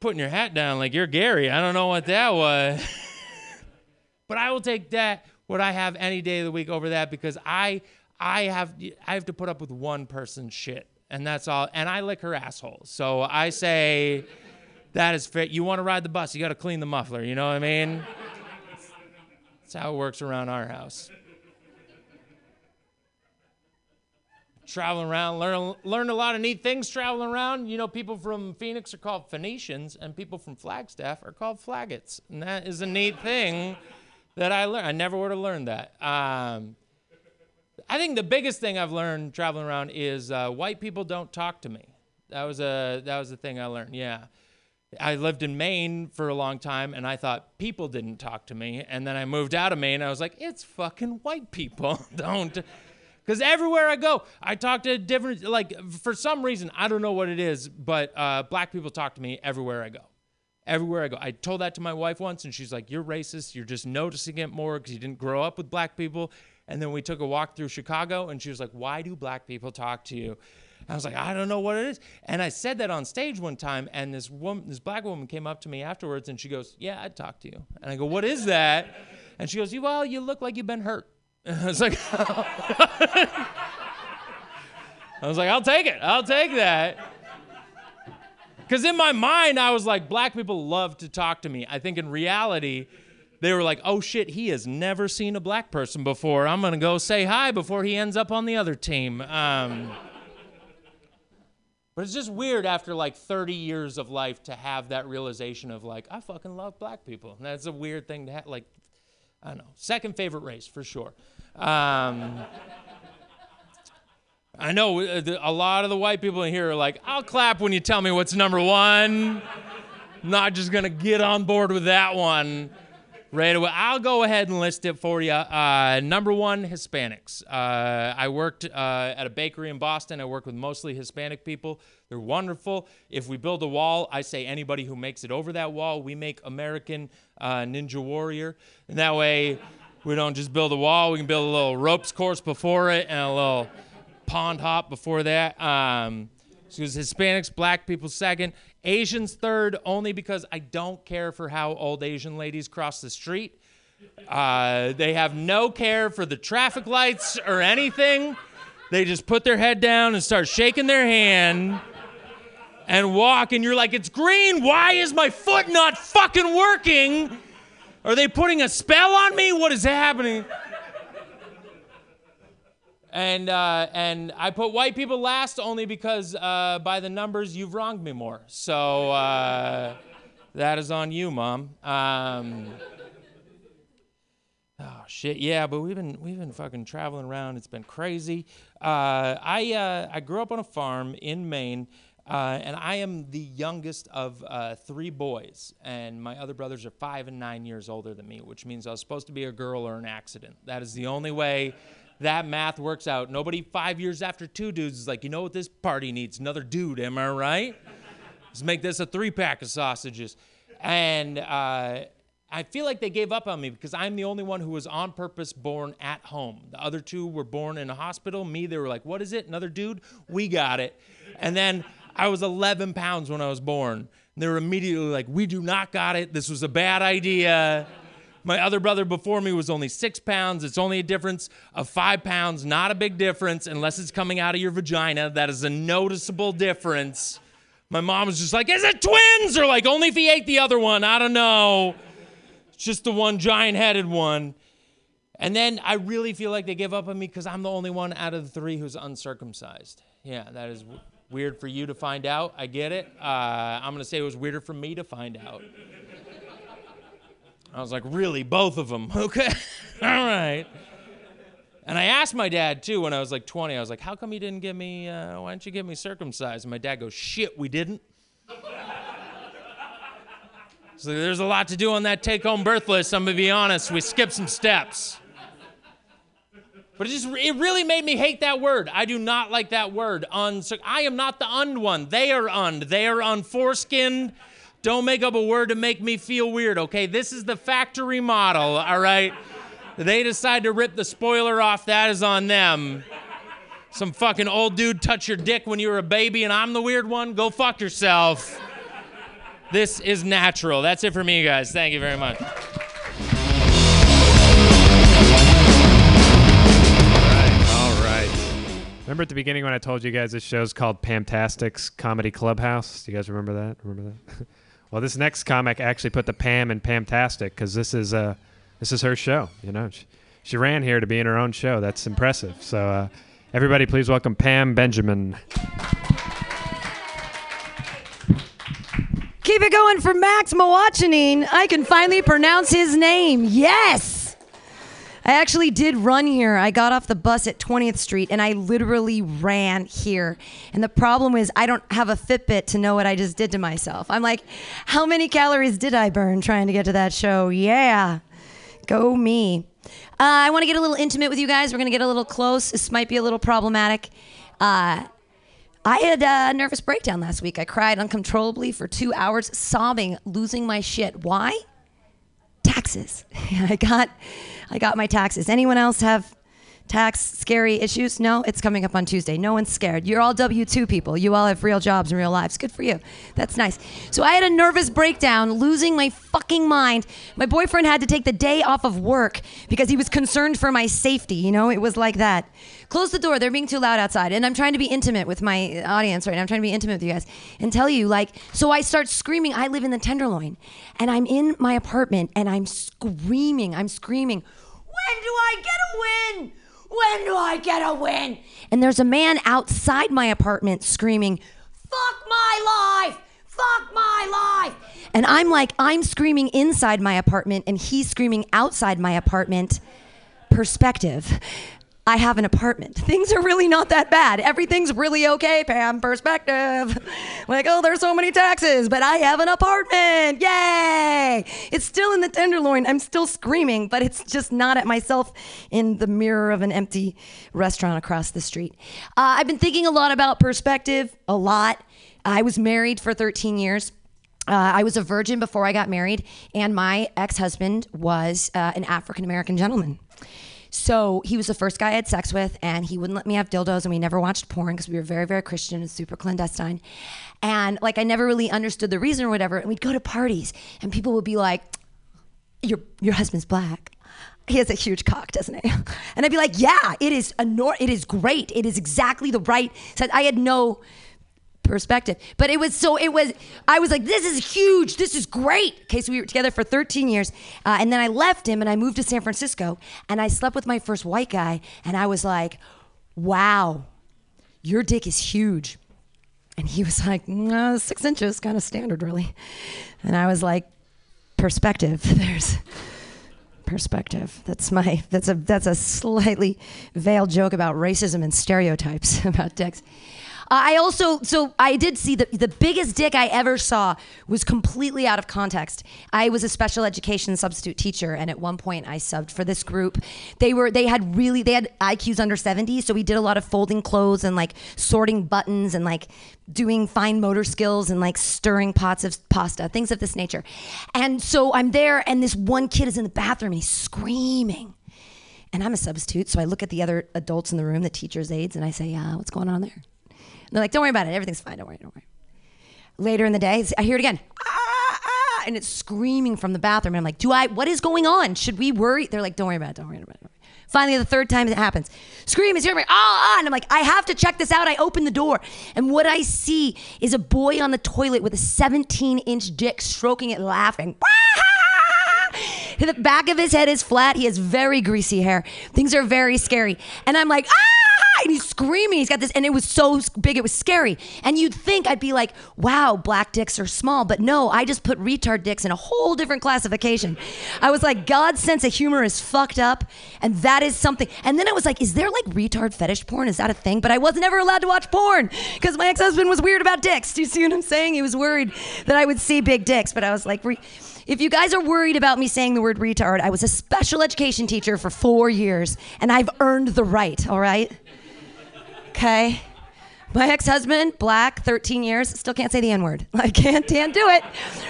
Putting your hat down like you're Gary. I don't know what that was. But I will take that what I have any day of the week over that because I I have I have to put up with one person's shit and that's all. And I lick her asshole. So I say that is fit. You want to ride the bus, you got to clean the muffler. You know what I mean? That's how it works around our house. Traveling around, learn learn a lot of neat things traveling around. You know, people from Phoenix are called Phoenicians, and people from Flagstaff are called Flaggots, and that is a neat thing that I learned. I never would have learned that. Um, I think the biggest thing I've learned traveling around is uh, white people don't talk to me. That was a that was the thing I learned. Yeah, I lived in Maine for a long time, and I thought people didn't talk to me. And then I moved out of Maine. I was like, it's fucking white people don't. Because everywhere I go, I talk to different, like, for some reason, I don't know what it is, but uh, black people talk to me everywhere I go everywhere I go. I told that to my wife once, and she's like, "You're racist. You're just noticing it more because you didn't grow up with black people." And then we took a walk through Chicago, and she was like, "Why do black people talk to you?" I was like, "I don't know what it is." And I said that on stage one time, and this woman, this black woman, came up to me afterwards, and she goes, "Yeah, I'd talk to you." And I go, "What is that?" And she goes, well, you look like you've been hurt." I was like, I was like, I'll take it. I'll take that. Because in my mind, I was like, black people love to talk to me. I think in reality, they were like, oh shit, he has never seen a black person before. I'm going to go say hi before he ends up on the other team. Um, but it's just weird after like 30 years of life to have that realization of like, I fucking love black people. And that's a weird thing to have. Like, I don't know. Second favorite race for sure. Um, I know uh, a lot of the white people in here are like, I'll clap when you tell me what's number one. Not just gonna get on board with that one right away. I'll go ahead and list it for you. Uh, number one, Hispanics. Uh, I worked uh, at a bakery in Boston. I work with mostly Hispanic people. They're wonderful. If we build a wall, I say anybody who makes it over that wall, we make American uh, Ninja Warrior. And that way, we don't just build a wall. We can build a little ropes course before it and a little pond hop before that. Um, so was Hispanics, black people second, Asians third, only because I don't care for how old Asian ladies cross the street. Uh, they have no care for the traffic lights or anything. They just put their head down and start shaking their hand and walk, and you're like, it's green. Why is my foot not fucking working? Are they putting a spell on me? What is happening? And uh, and I put white people last only because uh, by the numbers you've wronged me more. So uh, that is on you, mom. Um, oh shit, yeah. But we've been we've been fucking traveling around. It's been crazy. Uh, I uh, I grew up on a farm in Maine. Uh, and I am the youngest of uh, three boys, and my other brothers are five and nine years older than me, which means I was supposed to be a girl or an accident. That is the only way that math works out. Nobody five years after two dudes is like, you know what this party needs? Another dude, am I right? Let's make this a three pack of sausages. And uh, I feel like they gave up on me because I'm the only one who was on purpose born at home. The other two were born in a hospital. Me, they were like, what is it? Another dude? We got it. And then I was 11 pounds when I was born. And they were immediately like, we do not got it. This was a bad idea. My other brother before me was only six pounds. It's only a difference of five pounds, not a big difference unless it's coming out of your vagina. That is a noticeable difference. My mom was just like, Is it twins? Or like, only if he ate the other one. I don't know. It's just the one giant headed one. And then I really feel like they give up on me because I'm the only one out of the three who's uncircumcised. Yeah, that is w- weird for you to find out. I get it. Uh, I'm going to say it was weirder for me to find out. I was like, really? Both of them? Okay. All right. And I asked my dad too when I was like 20. I was like, how come you didn't get me, uh, why didn't you get me circumcised? And my dad goes, shit, we didn't. So there's a lot to do on that take home birth list. I'm to be honest. We skipped some steps. But it just it really made me hate that word. I do not like that word. Uncir- I am not the und one. They are und. They are unforeskinned. Don't make up a word to make me feel weird, okay? This is the factory model, all right? They decide to rip the spoiler off. That is on them. Some fucking old dude touch your dick when you were a baby and I'm the weird one. Go fuck yourself. This is natural. That's it for me, guys. Thank you very much. All right. Alright. Remember at the beginning when I told you guys this show's called Pamtastic's Comedy Clubhouse? Do you guys remember that? Remember that? well, this next comic actually put the Pam in Pamtastic because this is uh, this is her show. You know, she, she ran here to be in her own show. That's impressive. So, uh, everybody, please welcome Pam Benjamin. Keep it going for Max Mawachanine. I can finally pronounce his name. Yes! I actually did run here. I got off the bus at 20th Street and I literally ran here. And the problem is, I don't have a Fitbit to know what I just did to myself. I'm like, how many calories did I burn trying to get to that show? Yeah. Go me. Uh, I want to get a little intimate with you guys. We're going to get a little close. This might be a little problematic. Uh, I had a nervous breakdown last week. I cried uncontrollably for two hours, sobbing, losing my shit. Why? Taxes. I got, I got my taxes. Anyone else have tax scary issues? No, it's coming up on Tuesday. No one's scared. You're all W two people. You all have real jobs and real lives. Good for you. That's nice. So I had a nervous breakdown, losing my fucking mind. My boyfriend had to take the day off of work because he was concerned for my safety. You know, it was like that. Close the door. They're being too loud outside. And I'm trying to be intimate with my audience right now. I'm trying to be intimate with you guys and tell you, like, so I start screaming. I live in the Tenderloin and I'm in my apartment and I'm screaming. I'm screaming, when do I get a win? When do I get a win? And there's a man outside my apartment screaming, fuck my life! Fuck my life! And I'm like, I'm screaming inside my apartment and he's screaming outside my apartment. Perspective. I have an apartment. Things are really not that bad. Everything's really okay, Pam. Perspective. Like, oh, there's so many taxes, but I have an apartment. Yay! It's still in the Tenderloin. I'm still screaming, but it's just not at myself in the mirror of an empty restaurant across the street. Uh, I've been thinking a lot about perspective, a lot. I was married for 13 years. Uh, I was a virgin before I got married, and my ex husband was uh, an African American gentleman. So he was the first guy I had sex with, and he wouldn't let me have dildos, and we never watched porn because we were very, very Christian and super clandestine. And like, I never really understood the reason or whatever. And we'd go to parties, and people would be like, "Your your husband's black." He has a huge cock, doesn't he? And I'd be like, "Yeah, it is a nor- it is great. It is exactly the right." So I had no perspective. But it was so it was I was like, this is huge. This is great. Okay, so we were together for 13 years, uh, and then I left him and I moved to San Francisco and I slept with my first white guy, and I was like, wow, your dick is huge. And he was like, no, six inches, kind of standard, really. And I was like, perspective. There's perspective. That's my that's a that's a slightly veiled joke about racism and stereotypes about dicks. Uh, I also so I did see the the biggest dick I ever saw was completely out of context. I was a special education substitute teacher, and at one point I subbed for this group. They were they had really they had IQs under 70, so we did a lot of folding clothes and like sorting buttons and like doing fine motor skills and like stirring pots of pasta, things of this nature. And so I'm there, and this one kid is in the bathroom and he's screaming. And I'm a substitute, so I look at the other adults in the room, the teachers' aides, and I say, uh, "What's going on there?" And they're like, "Don't worry about it. Everything's fine. Don't worry. Don't worry." Later in the day, I hear it again, ah, ah, and it's screaming from the bathroom. And I'm like, "Do I? What is going on? Should we worry?" They're like, "Don't worry about it. Don't worry about it." Worry. Finally, the third time it happens, scream is hearing, ah, ah, and I'm like, I have to check this out. I open the door, and what I see is a boy on the toilet with a 17 inch dick stroking it, laughing. The back of his head is flat. He has very greasy hair. Things are very scary. And I'm like, ah! And he's screaming. He's got this, and it was so big, it was scary. And you'd think I'd be like, wow, black dicks are small. But no, I just put retard dicks in a whole different classification. I was like, God's sense of humor is fucked up. And that is something. And then I was like, is there like retard fetish porn? Is that a thing? But I was never allowed to watch porn because my ex husband was weird about dicks. Do you see what I'm saying? He was worried that I would see big dicks. But I was like, re- if you guys are worried about me saying the word retard, I was a special education teacher for four years and I've earned the right, all right? Okay? My ex husband, black, 13 years, still can't say the N word. I can't, can't do it.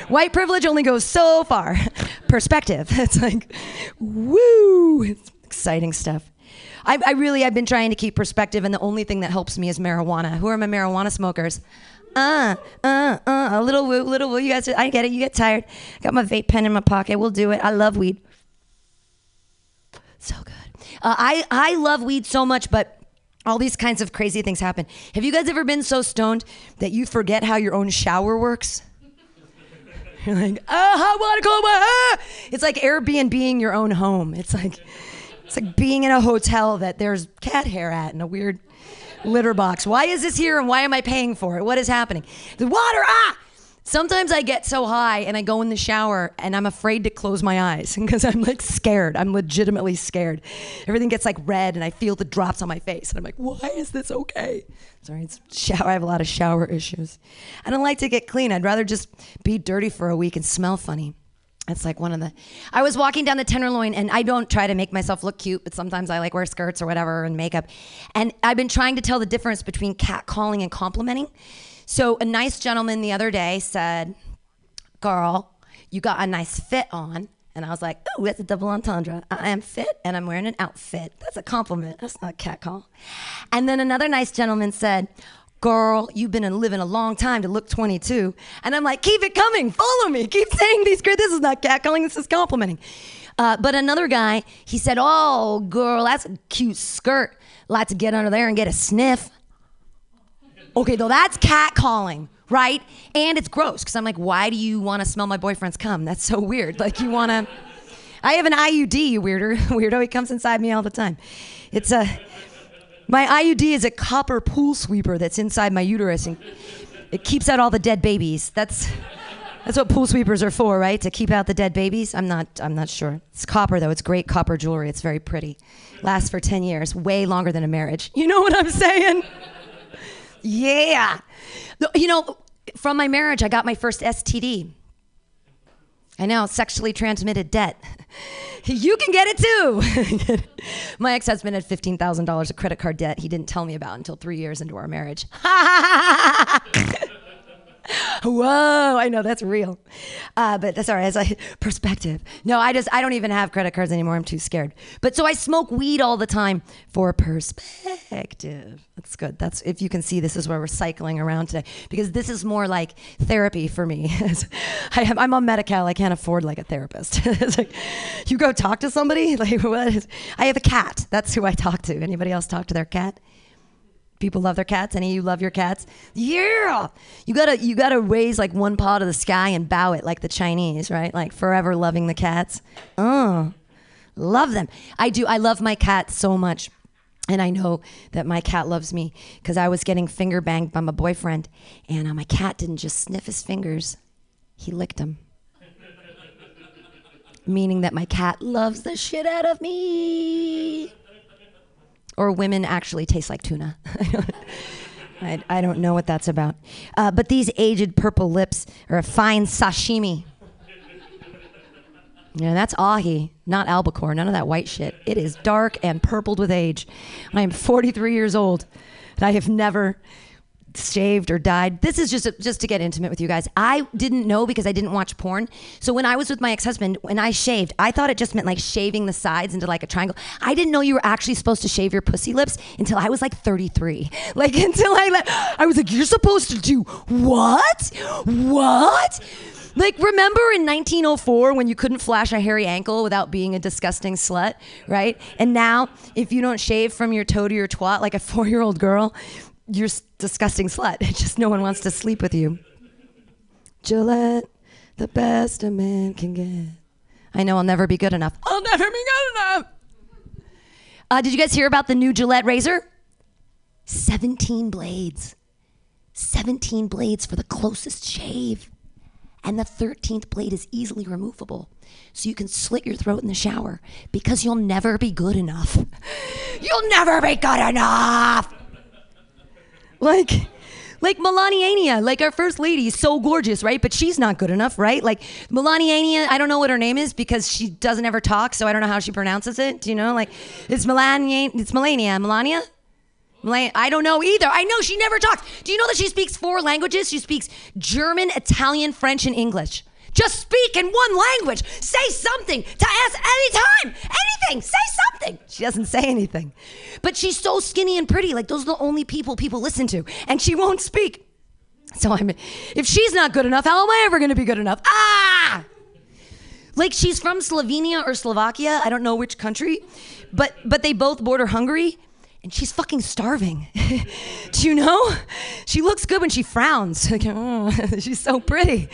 White privilege only goes so far. Perspective. It's like, woo, it's exciting stuff. I, I really, I've been trying to keep perspective, and the only thing that helps me is marijuana. Who are my marijuana smokers? Uh, uh, uh, a little woo, little woo. You guys, I get it. You get tired. Got my vape pen in my pocket. We'll do it. I love weed. So good. Uh, I I love weed so much, but all these kinds of crazy things happen. Have you guys ever been so stoned that you forget how your own shower works? You're like, oh, I want to go. Ah! It's like Airbnb being your own home. It's like it's like being in a hotel that there's cat hair at and a weird litter box. Why is this here and why am I paying for it? What is happening? The water, ah! Sometimes I get so high and I go in the shower and I'm afraid to close my eyes because I'm like scared. I'm legitimately scared. Everything gets like red and I feel the drops on my face and I'm like, why is this okay? Sorry, it's shower. I have a lot of shower issues. I don't like to get clean. I'd rather just be dirty for a week and smell funny. That's like one of the. I was walking down the Tenderloin, and I don't try to make myself look cute, but sometimes I like wear skirts or whatever and makeup. And I've been trying to tell the difference between catcalling and complimenting. So a nice gentleman the other day said, "Girl, you got a nice fit on." And I was like, "Oh, that's a double entendre. I am fit, and I'm wearing an outfit. That's a compliment. That's not a catcall." And then another nice gentleman said, girl, you've been living a long time to look 22. And I'm like, keep it coming, follow me, keep saying these great. This is not catcalling, this is complimenting. Uh, but another guy, he said, oh, girl, that's a cute skirt. Like to get under there and get a sniff. Okay, though that's catcalling, right? And it's gross because I'm like, why do you want to smell my boyfriend's cum? That's so weird. Like you want to. I have an IUD, you weirder, weirdo. He comes inside me all the time. It's a. My IUD is a copper pool sweeper that's inside my uterus and it keeps out all the dead babies. That's that's what pool sweepers are for, right? To keep out the dead babies. I'm not I'm not sure. It's copper though. It's great copper jewelry. It's very pretty. Lasts for 10 years, way longer than a marriage. You know what I'm saying? Yeah. You know, from my marriage I got my first STD. I know, sexually transmitted debt. You can get it too. My ex husband had $15,000 of credit card debt he didn't tell me about until three years into our marriage. Whoa, I know that's real. Uh, but sorry, as I perspective. No, I just I don't even have credit cards anymore. I'm too scared. But so I smoke weed all the time for perspective. That's good. That's if you can see this is where we're cycling around today because this is more like therapy for me. I am, I'm on Medi-Cal. I can't afford like a therapist. it's like you go talk to somebody. Like what is? I have a cat. That's who I talk to. Anybody else talk to their cat? People love their cats any of you love your cats? Yeah! You gotta you gotta raise like one paw to the sky and bow it like the chinese right? Like forever loving the cats. Oh love them. I do i love my cat so much and I know that my cat loves me because I was getting finger banged by my boyfriend, and uh, my cat didn't just sniff his fingers, he licked them. Meaning that my cat loves the shit out of me or women actually taste like tuna. I, I don't know what that's about. Uh, but these aged purple lips are a fine sashimi. Yeah, that's ahi, not albacore, none of that white shit. It is dark and purpled with age. I am 43 years old, and I have never shaved or dyed. This is just just to get intimate with you guys. I didn't know because I didn't watch porn. So when I was with my ex-husband, when I shaved, I thought it just meant like shaving the sides into like a triangle. I didn't know you were actually supposed to shave your pussy lips until I was like 33. Like until I le- I was like you're supposed to do what? What? Like, remember in 1904 when you couldn't flash a hairy ankle without being a disgusting slut, right? And now, if you don't shave from your toe to your twat like a four year old girl, you're disgusting slut. Just no one wants to sleep with you. Gillette, the best a man can get. I know I'll never be good enough. I'll never be good enough. Uh, did you guys hear about the new Gillette razor? 17 blades. 17 blades for the closest shave. And the 13th blade is easily removable. So you can slit your throat in the shower because you'll never be good enough. You'll never be good enough. Like, like Melaniania, like our first lady so gorgeous, right? But she's not good enough, right? Like Melaniania, I don't know what her name is because she doesn't ever talk, so I don't know how she pronounces it. Do you know? Like, it's Melania, it's Melania, Melania. Melan- I don't know either. I know she never talks. Do you know that she speaks four languages? She speaks German, Italian, French, and English. Just speak in one language. Say something to us anytime. Anything. Say something. She doesn't say anything. But she's so skinny and pretty. Like those are the only people people listen to. And she won't speak. So I'm if she's not good enough, how am I ever gonna be good enough? Ah! Like she's from Slovenia or Slovakia, I don't know which country, but but they both border Hungary, and she's fucking starving. Do you know? She looks good when she frowns. Like, oh, she's so pretty.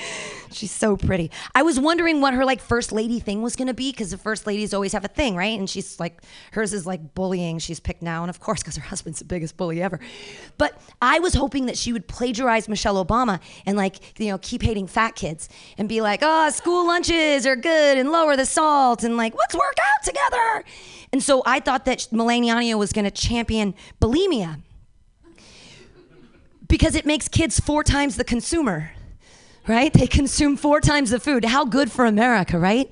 She's so pretty. I was wondering what her like first lady thing was gonna be because the first ladies always have a thing, right? And she's like, hers is like bullying. She's picked now, and of course, because her husband's the biggest bully ever. But I was hoping that she would plagiarize Michelle Obama and like, you know, keep hating fat kids and be like, oh, school lunches are good and lower the salt and like, let's work out together. And so I thought that Melania was gonna champion bulimia because it makes kids four times the consumer right? They consume four times the food. How good for america right?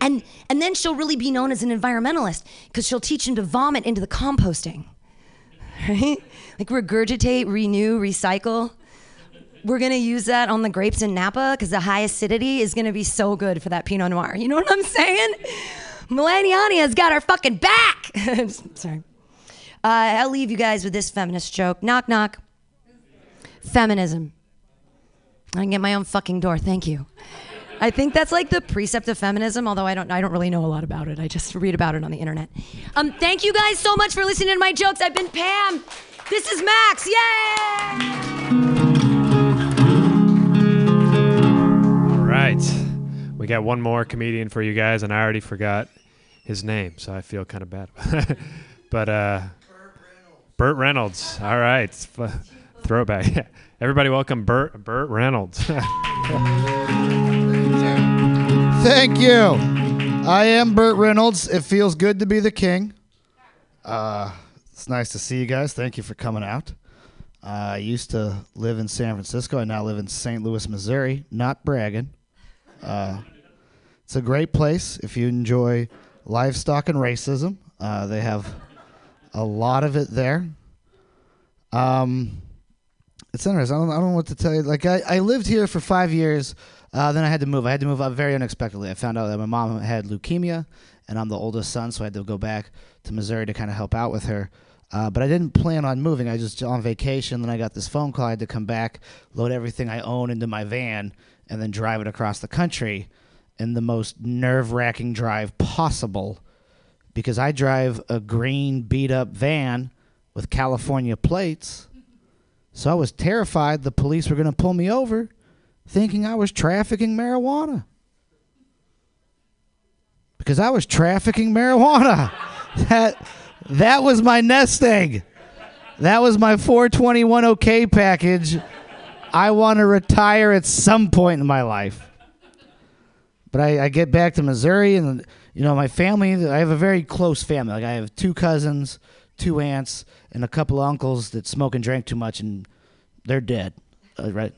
And and then she'll really be known as an environmentalist because she'll teach them to vomit into the composting right? Like regurgitate renew recycle. We're to use that on the grapes in napa because the high acidity is to be so good for that pinot noir. You know what i'm saying? Melaniania's got our fucking back! Sorry. Uh, i'll leave you guys with this feminist joke. Knock knock. Feminism. I can get my own fucking door. Thank you. I think that's like the precept of feminism, although I don't I don't really know a lot about it. I just read about it on the internet. Um, thank you guys so much for listening to my jokes. I've been Pam. This is Max. Yay! All right. We got one more comedian for you guys, and I already forgot his name, so I feel kind of bad. but uh, Burt Reynolds. All right. F- throwback. Everybody welcome Burt, Burt Reynolds. Thank you. I am Burt Reynolds. It feels good to be the king. Uh, it's nice to see you guys. Thank you for coming out. Uh, I used to live in San Francisco. I now live in St. Louis, Missouri. Not bragging. Uh, it's a great place if you enjoy livestock and racism. Uh, they have a lot of it there. Um, it's interesting. I don't, I don't know what to tell you. Like I, I lived here for five years. Uh, then I had to move. I had to move up very unexpectedly. I found out that my mom had leukemia, and I'm the oldest son, so I had to go back to Missouri to kind of help out with her. Uh, but I didn't plan on moving. I was just on vacation. Then I got this phone call. I had to come back, load everything I own into my van, and then drive it across the country in the most nerve wracking drive possible because I drive a green beat up van with California plates. So I was terrified the police were going to pull me over thinking I was trafficking marijuana. Because I was trafficking marijuana. that that was my nest egg. That was my 421 OK package. I want to retire at some point in my life. But I, I get back to Missouri, and you know my family. I have a very close family. Like I have two cousins, two aunts, and a couple of uncles that smoke and drank too much, and they're dead. Uh, right.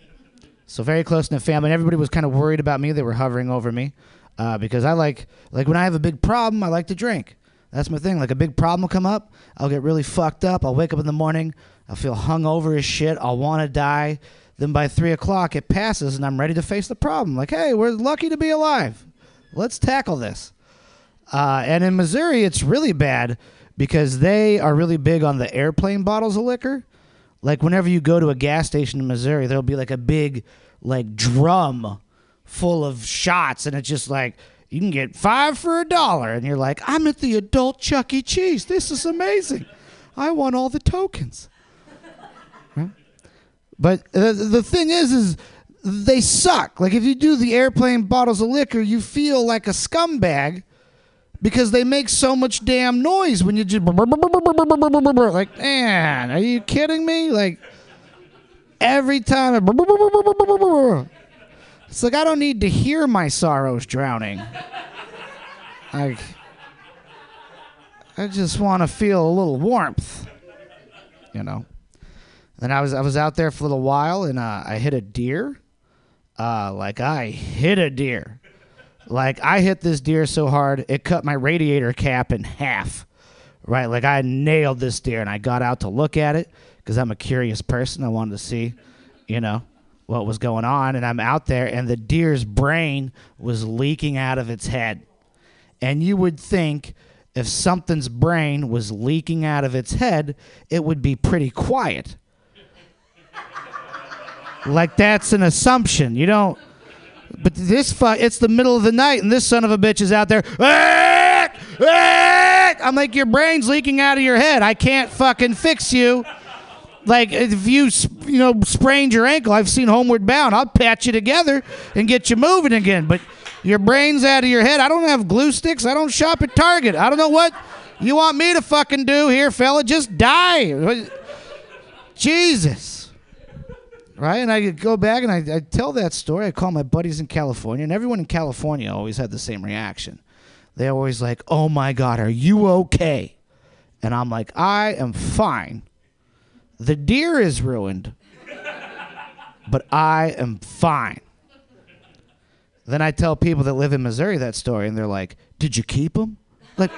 So very close in the family. And everybody was kind of worried about me. They were hovering over me uh, because I like like when I have a big problem, I like to drink. That's my thing. Like a big problem will come up, I'll get really fucked up. I'll wake up in the morning, I'll feel hungover as shit. I'll want to die. Then by three o'clock, it passes, and I'm ready to face the problem. Like, hey, we're lucky to be alive. Let's tackle this. Uh, and in Missouri, it's really bad because they are really big on the airplane bottles of liquor. Like whenever you go to a gas station in Missouri, there'll be like a big like drum full of shots, and it's just like you can get five for a dollar, and you're like, I'm at the adult Chuck E. Cheese. This is amazing. I want all the tokens. But the thing is, is they suck. Like if you do the airplane bottles of liquor, you feel like a scumbag because they make so much damn noise when you just like, man, are you kidding me? Like every time, it's like I don't need to hear my sorrows drowning. Like I just want to feel a little warmth, you know. Then I was I was out there for a little while and uh, I hit a deer. Uh, like I hit a deer. Like I hit this deer so hard it cut my radiator cap in half. Right, like I nailed this deer and I got out to look at it because I'm a curious person. I wanted to see, you know, what was going on. And I'm out there and the deer's brain was leaking out of its head. And you would think if something's brain was leaking out of its head, it would be pretty quiet. like that's an assumption. You don't. But this fu- it's the middle of the night, and this son of a bitch is out there. I'm like, your brain's leaking out of your head. I can't fucking fix you. Like if you you know sprained your ankle, I've seen Homeward Bound. I'll patch you together and get you moving again. But your brain's out of your head. I don't have glue sticks. I don't shop at Target. I don't know what you want me to fucking do here, fella. Just die. Jesus. Right? And I go back and I, I tell that story. I call my buddies in California, and everyone in California always had the same reaction. They're always like, "Oh my God, are you okay?" And I'm like, "I am fine. The deer is ruined, but I am fine." Then I tell people that live in Missouri that story, and they're like, "Did you keep him?" Like,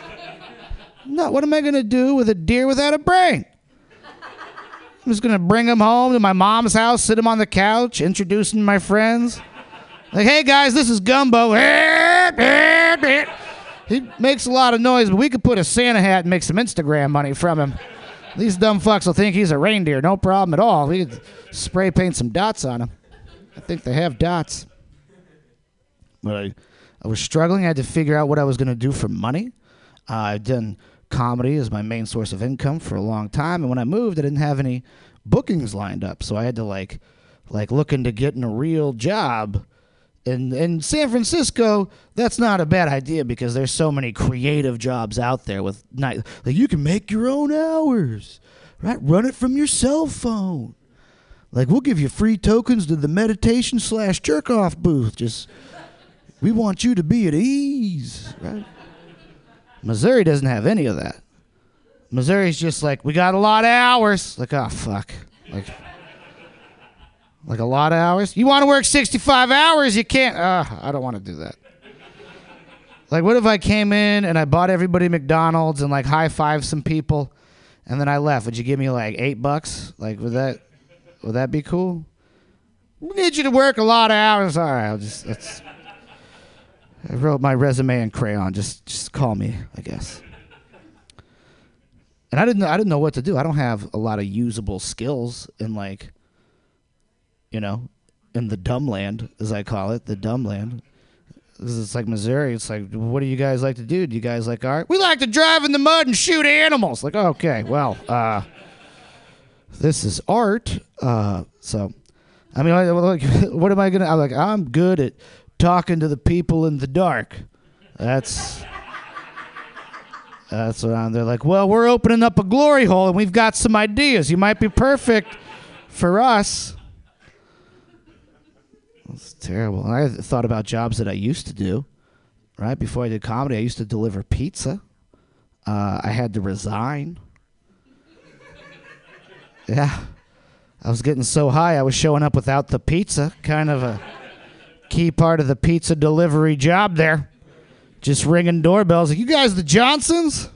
no. What am I gonna do with a deer without a brain? I'm just gonna bring him home to my mom's house, sit him on the couch, to my friends. Like, hey guys, this is Gumbo. He makes a lot of noise, but we could put a Santa hat and make some Instagram money from him. These dumb fucks will think he's a reindeer, no problem at all. We could spray paint some dots on him. I think they have dots. But I, I was struggling. I had to figure out what I was going to do for money. Uh, I've done comedy as my main source of income for a long time, and when I moved, I didn't have any bookings lined up, so I had to like, like look into getting a real job. And in San Francisco, that's not a bad idea because there's so many creative jobs out there with night. Like you can make your own hours, right? Run it from your cell phone. Like we'll give you free tokens to the meditation slash jerk off booth. Just we want you to be at ease, right? Missouri doesn't have any of that. Missouri's just like, we got a lot of hours. Like, oh fuck. Like like a lot of hours? You want to work 65 hours? You can't. Uh, I don't want to do that. Like, what if I came in and I bought everybody McDonald's and like high five some people, and then I left? Would you give me like eight bucks? Like, would that would that be cool? We need you to work a lot of hours. All right, I'll just. That's, I wrote my resume in crayon. Just just call me, I guess. And I didn't I didn't know what to do. I don't have a lot of usable skills in like you know, in the dumb land, as I call it, the dumb land. It's like Missouri. It's like, what do you guys like to do? Do you guys like art? We like to drive in the mud and shoot animals. Like, okay, well, uh, this is art. Uh, so, I mean, like, what am I gonna? I'm like, I'm good at talking to the people in the dark. That's that's what I'm. They're like, well, we're opening up a glory hole and we've got some ideas. You might be perfect for us. It's terrible. And I thought about jobs that I used to do. Right before I did comedy, I used to deliver pizza. Uh, I had to resign. Yeah, I was getting so high, I was showing up without the pizza. Kind of a key part of the pizza delivery job there. Just ringing doorbells. You guys, the Johnsons?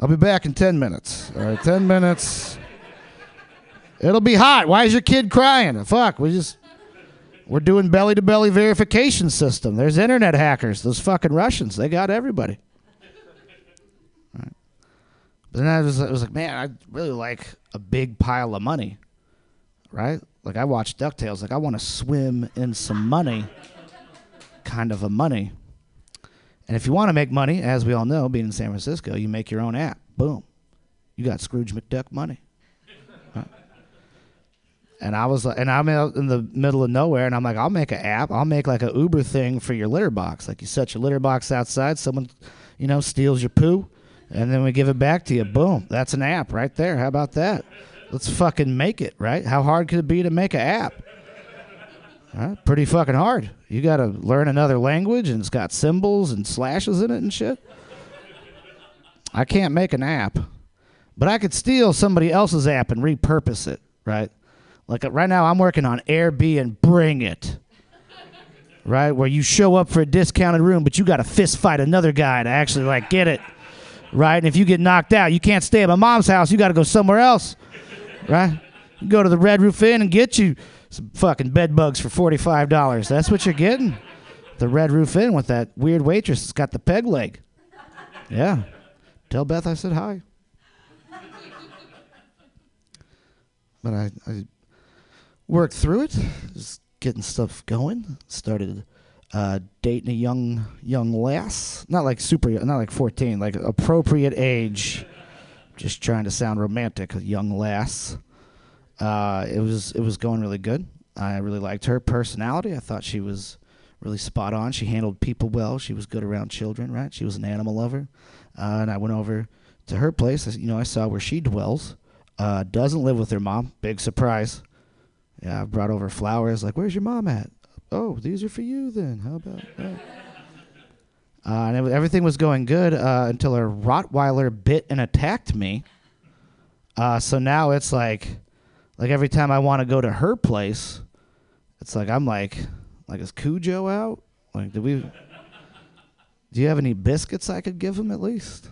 I'll be back in 10 minutes. All right, 10 minutes. It'll be hot. Why is your kid crying? Fuck, we just we're doing belly to belly verification system. There's internet hackers. Those fucking Russians. They got everybody. Right. But then I was, I was like, man, I really like a big pile of money. Right? Like I watched DuckTales. Like I want to swim in some money. Kind of a money. And if you want to make money, as we all know, being in San Francisco, you make your own app. Boom. You got Scrooge McDuck money. And I was like, and I'm out in the middle of nowhere, and I'm like, I'll make an app. I'll make like a Uber thing for your litter box. Like you set your litter box outside, someone, you know, steals your poo, and then we give it back to you. Boom, that's an app right there. How about that? Let's fucking make it, right? How hard could it be to make an app? Pretty fucking hard. You got to learn another language, and it's got symbols and slashes in it and shit. I can't make an app, but I could steal somebody else's app and repurpose it, right? Like uh, right now, I'm working on Airbnb and Bring It, right? Where you show up for a discounted room, but you got to fist fight another guy to actually like get it, right? And if you get knocked out, you can't stay at my mom's house. You got to go somewhere else, right? You go to the Red Roof Inn and get you some fucking bed bugs for forty-five dollars. That's what you're getting. The Red Roof Inn with that weird waitress that's got the peg leg. Yeah. Tell Beth I said hi. But I, I worked through it, just getting stuff going. Started uh, dating a young young lass, not like super, not like fourteen, like appropriate age. Just trying to sound romantic, a young lass. Uh, it was it was going really good. I really liked her personality. I thought she was really spot on. She handled people well. She was good around children, right? She was an animal lover. Uh, and I went over to her place. I, you know, I saw where she dwells. Uh, doesn't live with her mom. Big surprise. Yeah, I brought over flowers. Like, where's your mom at? Oh, these are for you then. How about that? Uh, and it, everything was going good uh, until a Rottweiler bit and attacked me. Uh, so now it's like, like every time I want to go to her place, it's like I'm like, like is Cujo out? Like, do we? Do you have any biscuits I could give him at least?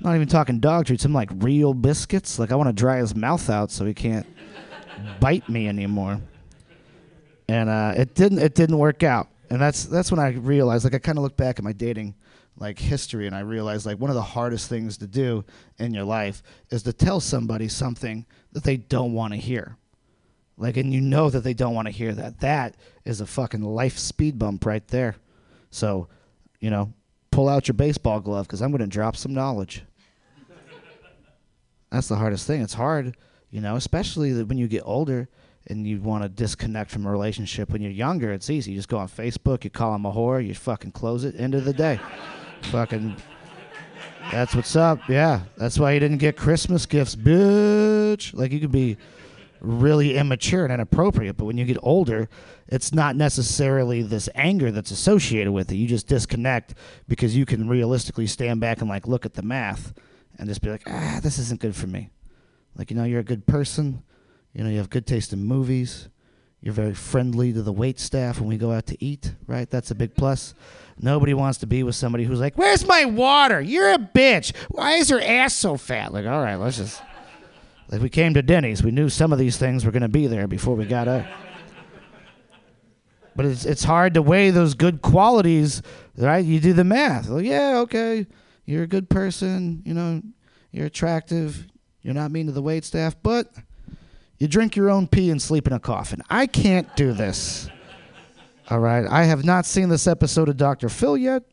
Not even talking dog treats. I'm like real biscuits. Like I want to dry his mouth out so he can't bite me anymore. And uh, it didn't. It didn't work out. And that's that's when I realized. Like I kind of look back at my dating like history, and I realized like one of the hardest things to do in your life is to tell somebody something that they don't want to hear. Like, and you know that they don't want to hear that. That is a fucking life speed bump right there. So, you know, pull out your baseball glove because I'm going to drop some knowledge. That's the hardest thing. It's hard, you know, especially when you get older and you want to disconnect from a relationship. When you're younger, it's easy. You just go on Facebook, you call them a whore, you fucking close it, end of the day. fucking. That's what's up. Yeah. That's why you didn't get Christmas gifts, bitch. Like, you could be really immature and inappropriate. But when you get older, it's not necessarily this anger that's associated with it. You just disconnect because you can realistically stand back and like look at the math and just be like, ah, this isn't good for me. Like, you know, you're a good person. You know, you have good taste in movies. You're very friendly to the wait staff when we go out to eat, right? That's a big plus. Nobody wants to be with somebody who's like, Where's my water? You're a bitch. Why is your ass so fat? Like, all right, let's just. Like, we came to Denny's. We knew some of these things were going to be there before we got up. But it's, it's hard to weigh those good qualities, right? You do the math. Well, yeah, okay. You're a good person. You know, you're attractive. You're not mean to the wait staff, but you drink your own pee and sleep in a coffin. I can't do this. All right. I have not seen this episode of Dr. Phil yet.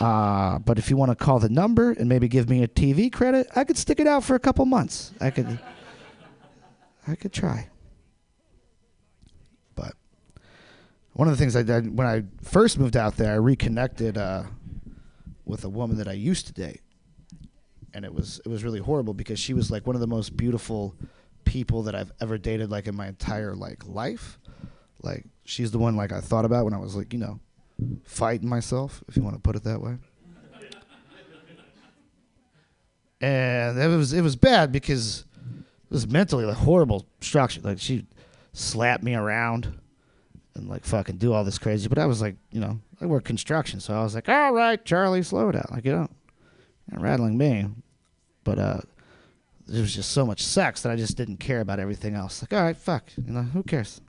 Uh, but if you want to call the number and maybe give me a TV credit, I could stick it out for a couple months. I could I could try. But one of the things I did when I first moved out there, I reconnected uh, with a woman that I used to date. And it was it was really horrible because she was like one of the most beautiful people that I've ever dated like in my entire like life. Like she's the one like I thought about when I was like, you know, fighting myself, if you want to put it that way. And it was it was bad because it was mentally like horrible structure. Like she slapped me around and like fucking do all this crazy. But I was like, you know, I work construction, so I was like, all right, Charlie, slow it down. Like you know, you're rattling me. But uh, there was just so much sex that I just didn't care about everything else. Like, all right, fuck, you know, who cares?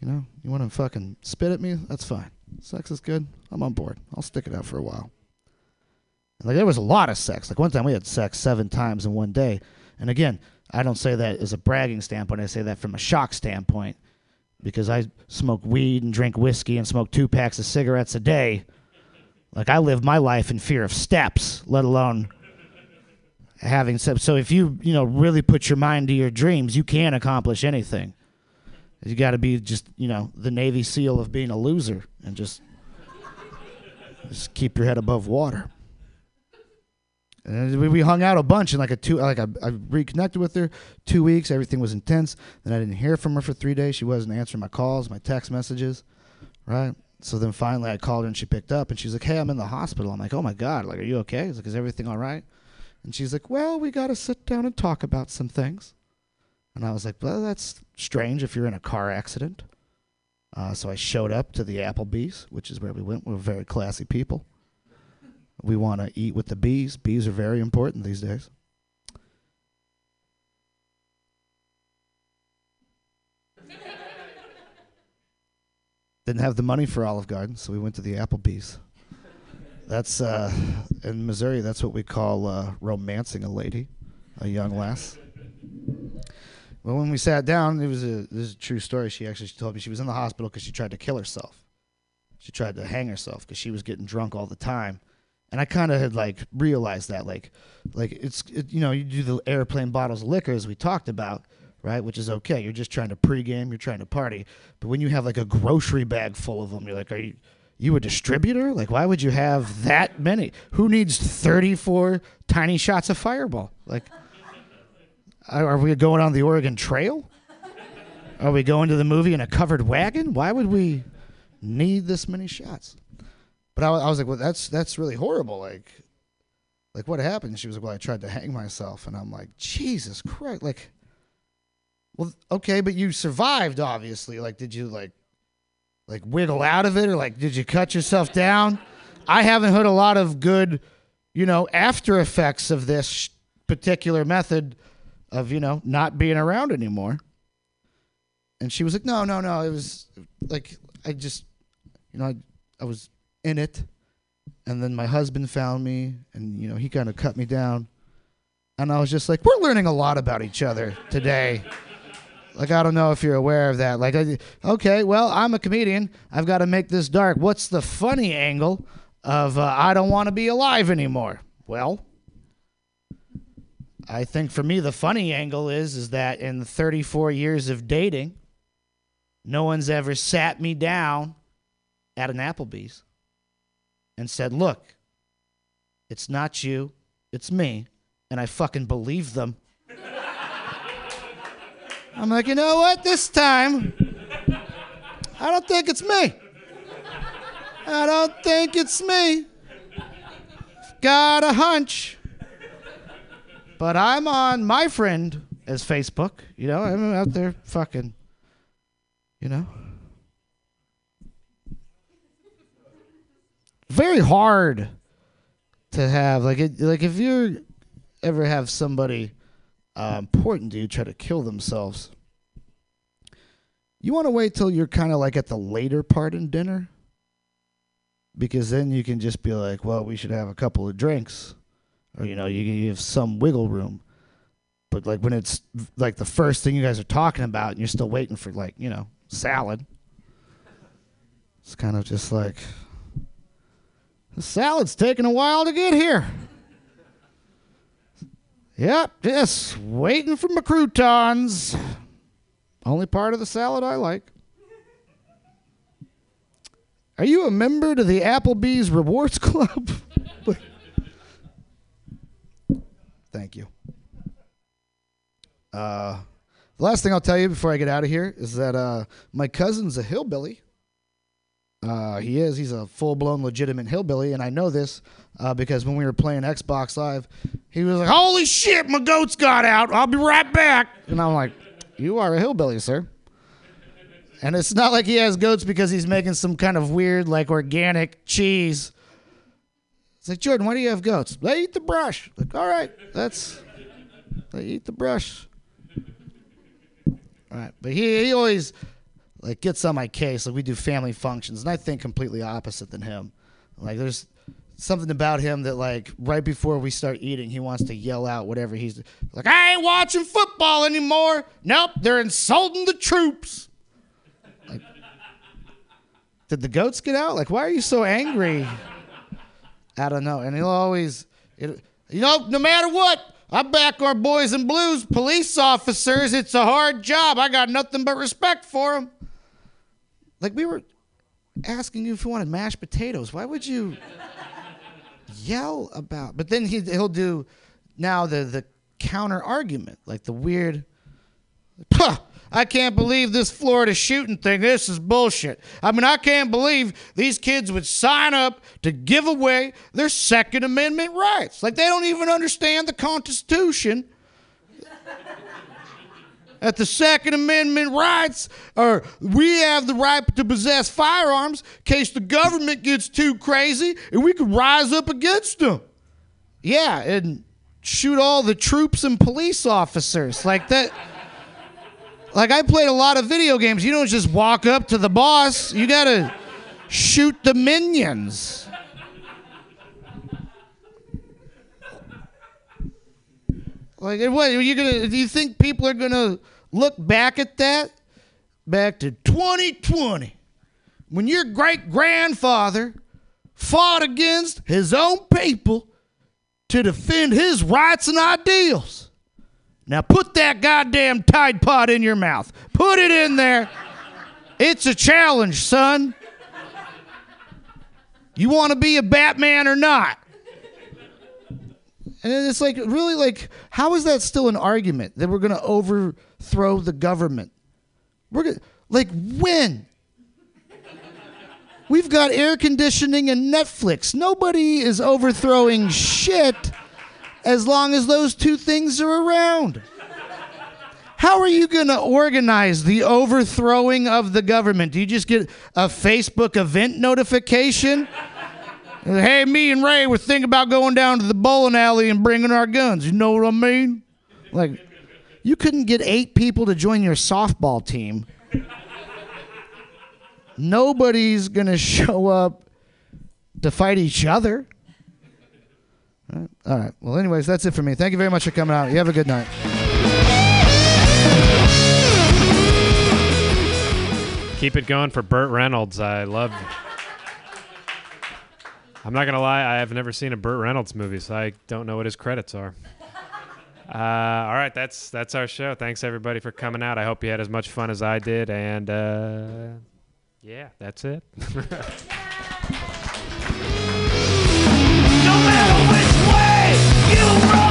You know, you want to fucking spit at me? That's fine. Sex is good. I'm on board. I'll stick it out for a while. And, like there was a lot of sex. Like one time we had sex seven times in one day. And again, I don't say that as a bragging standpoint. I say that from a shock standpoint because I smoke weed and drink whiskey and smoke two packs of cigarettes a day. Like I live my life in fear of steps, let alone having sex. So if you you know really put your mind to your dreams, you can accomplish anything. You got to be just you know the Navy SEAL of being a loser and just just keep your head above water. And we, hung out a bunch in like a two like I, I reconnected with her two weeks. Everything was intense. Then I didn't hear from her for three days. She wasn't answering my calls, my text messages, right? So then finally I called her and she picked up and she's like, "Hey, I'm in the hospital." I'm like, "Oh my god, like are you okay?" Was like, "Is everything all right?" And she's like, "Well, we got to sit down and talk about some things." And I was like, "Well, that's strange if you're in a car accident." Uh, so I showed up to the Applebee's, which is where we went. We're very classy people. We want to eat with the bees. Bees are very important these days. Didn't have the money for Olive Garden, so we went to the Applebee's. That's uh, in Missouri. That's what we call uh, romancing a lady, a young lass. Well, when we sat down, it was a this is a true story. She actually told me she was in the hospital because she tried to kill herself. She tried to hang herself because she was getting drunk all the time, and I kind of had like realized that like like it's it, you know you do the airplane bottles of liquor as we talked about right which is okay you're just trying to pregame you're trying to party but when you have like a grocery bag full of them you're like are you you a distributor? Like why would you have that many? Who needs 34 tiny shots of fireball? Like are we going on the Oregon Trail? Are we going to the movie in a covered wagon? Why would we need this many shots? But I, I was like, well, that's that's really horrible. Like, like what happened? She was like, well, I tried to hang myself, and I'm like, Jesus Christ, like, well, okay, but you survived, obviously. Like, did you like, like wiggle out of it, or like, did you cut yourself down? I haven't heard a lot of good, you know, after effects of this particular method of you know not being around anymore. And she was like, no, no, no, it was like I just, you know, I, I was in it and then my husband found me and you know he kind of cut me down and i was just like we're learning a lot about each other today like i don't know if you're aware of that like okay well i'm a comedian i've got to make this dark what's the funny angle of uh, i don't want to be alive anymore well i think for me the funny angle is is that in 34 years of dating no one's ever sat me down at an applebee's and said, Look, it's not you, it's me. And I fucking believe them. I'm like, you know what? This time, I don't think it's me. I don't think it's me. Got a hunch. But I'm on my friend as Facebook. You know, I'm out there fucking, you know. very hard to have like it, like if you ever have somebody uh, important you try to kill themselves. You want to wait till you're kind of like at the later part in dinner? Because then you can just be like well we should have a couple of drinks. Or you know you, you have some wiggle room. But like when it's like the first thing you guys are talking about and you're still waiting for like you know salad. It's kind of just like the salad's taking a while to get here. Yep, just waiting for my croutons. Only part of the salad I like. Are you a member to the Applebee's Rewards Club? Thank you. Uh, the last thing I'll tell you before I get out of here is that uh, my cousin's a hillbilly. Uh, he is. He's a full blown legitimate hillbilly, and I know this uh, because when we were playing Xbox Live, he was like, "Holy shit, my goats got out! I'll be right back." And I'm like, "You are a hillbilly, sir." And it's not like he has goats because he's making some kind of weird, like organic cheese. It's like Jordan, why do you have goats? They eat the brush. Like, all right, that's they eat the brush. All right, but he he always like gets on my case. Like we do family functions, and I think completely opposite than him. Like there's something about him that like right before we start eating, he wants to yell out whatever he's like. I ain't watching football anymore. Nope, they're insulting the troops. Like, did the goats get out? Like, why are you so angry? I don't know. And he'll always, it, you know, no matter what, I back our boys in blues, police officers. It's a hard job. I got nothing but respect for them. Like we were asking you if you wanted mashed potatoes. Why would you yell about? But then he he'll do now the the counter argument, like the weird. Puh, I can't believe this Florida shooting thing. This is bullshit. I mean, I can't believe these kids would sign up to give away their Second Amendment rights. Like, they don't even understand the Constitution. That the Second Amendment rights are we have the right to possess firearms in case the government gets too crazy and we could rise up against them. Yeah, and shoot all the troops and police officers like that. Like I played a lot of video games. You don't just walk up to the boss. You gotta shoot the minions. Like what? Are you gonna? Do you think people are gonna look back at that? Back to 2020, when your great grandfather fought against his own people to defend his rights and ideals. Now put that goddamn Tide Pod in your mouth. Put it in there. It's a challenge, son. You want to be a Batman or not? And it's like, really, like, how is that still an argument that we're going to overthrow the government? We're going to, like, when? We've got air conditioning and Netflix. Nobody is overthrowing shit as long as those two things are around. How are you going to organize the overthrowing of the government? Do you just get a Facebook event notification? Hey, me and Ray were thinking about going down to the bowling alley and bringing our guns. You know what I mean? Like, you couldn't get eight people to join your softball team. Nobody's going to show up to fight each other. All right. All right. Well, anyways, that's it for me. Thank you very much for coming out. You have a good night. Keep it going for Burt Reynolds. I love. I'm not gonna lie. I have never seen a Burt Reynolds movie, so I don't know what his credits are. Uh, all right, that's that's our show. Thanks everybody for coming out. I hope you had as much fun as I did, and uh, yeah, that's it. and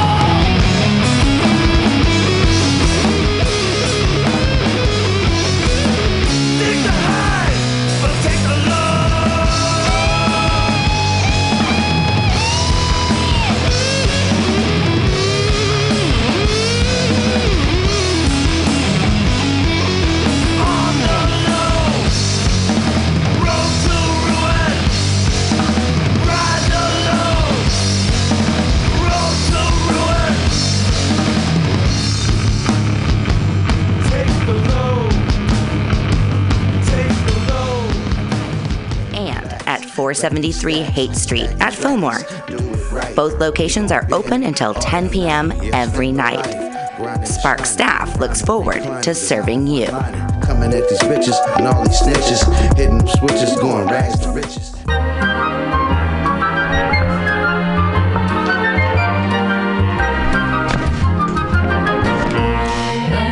473 Haight Street at Fillmore. Both locations are open until 10 p.m. every night. Spark staff looks forward to serving you.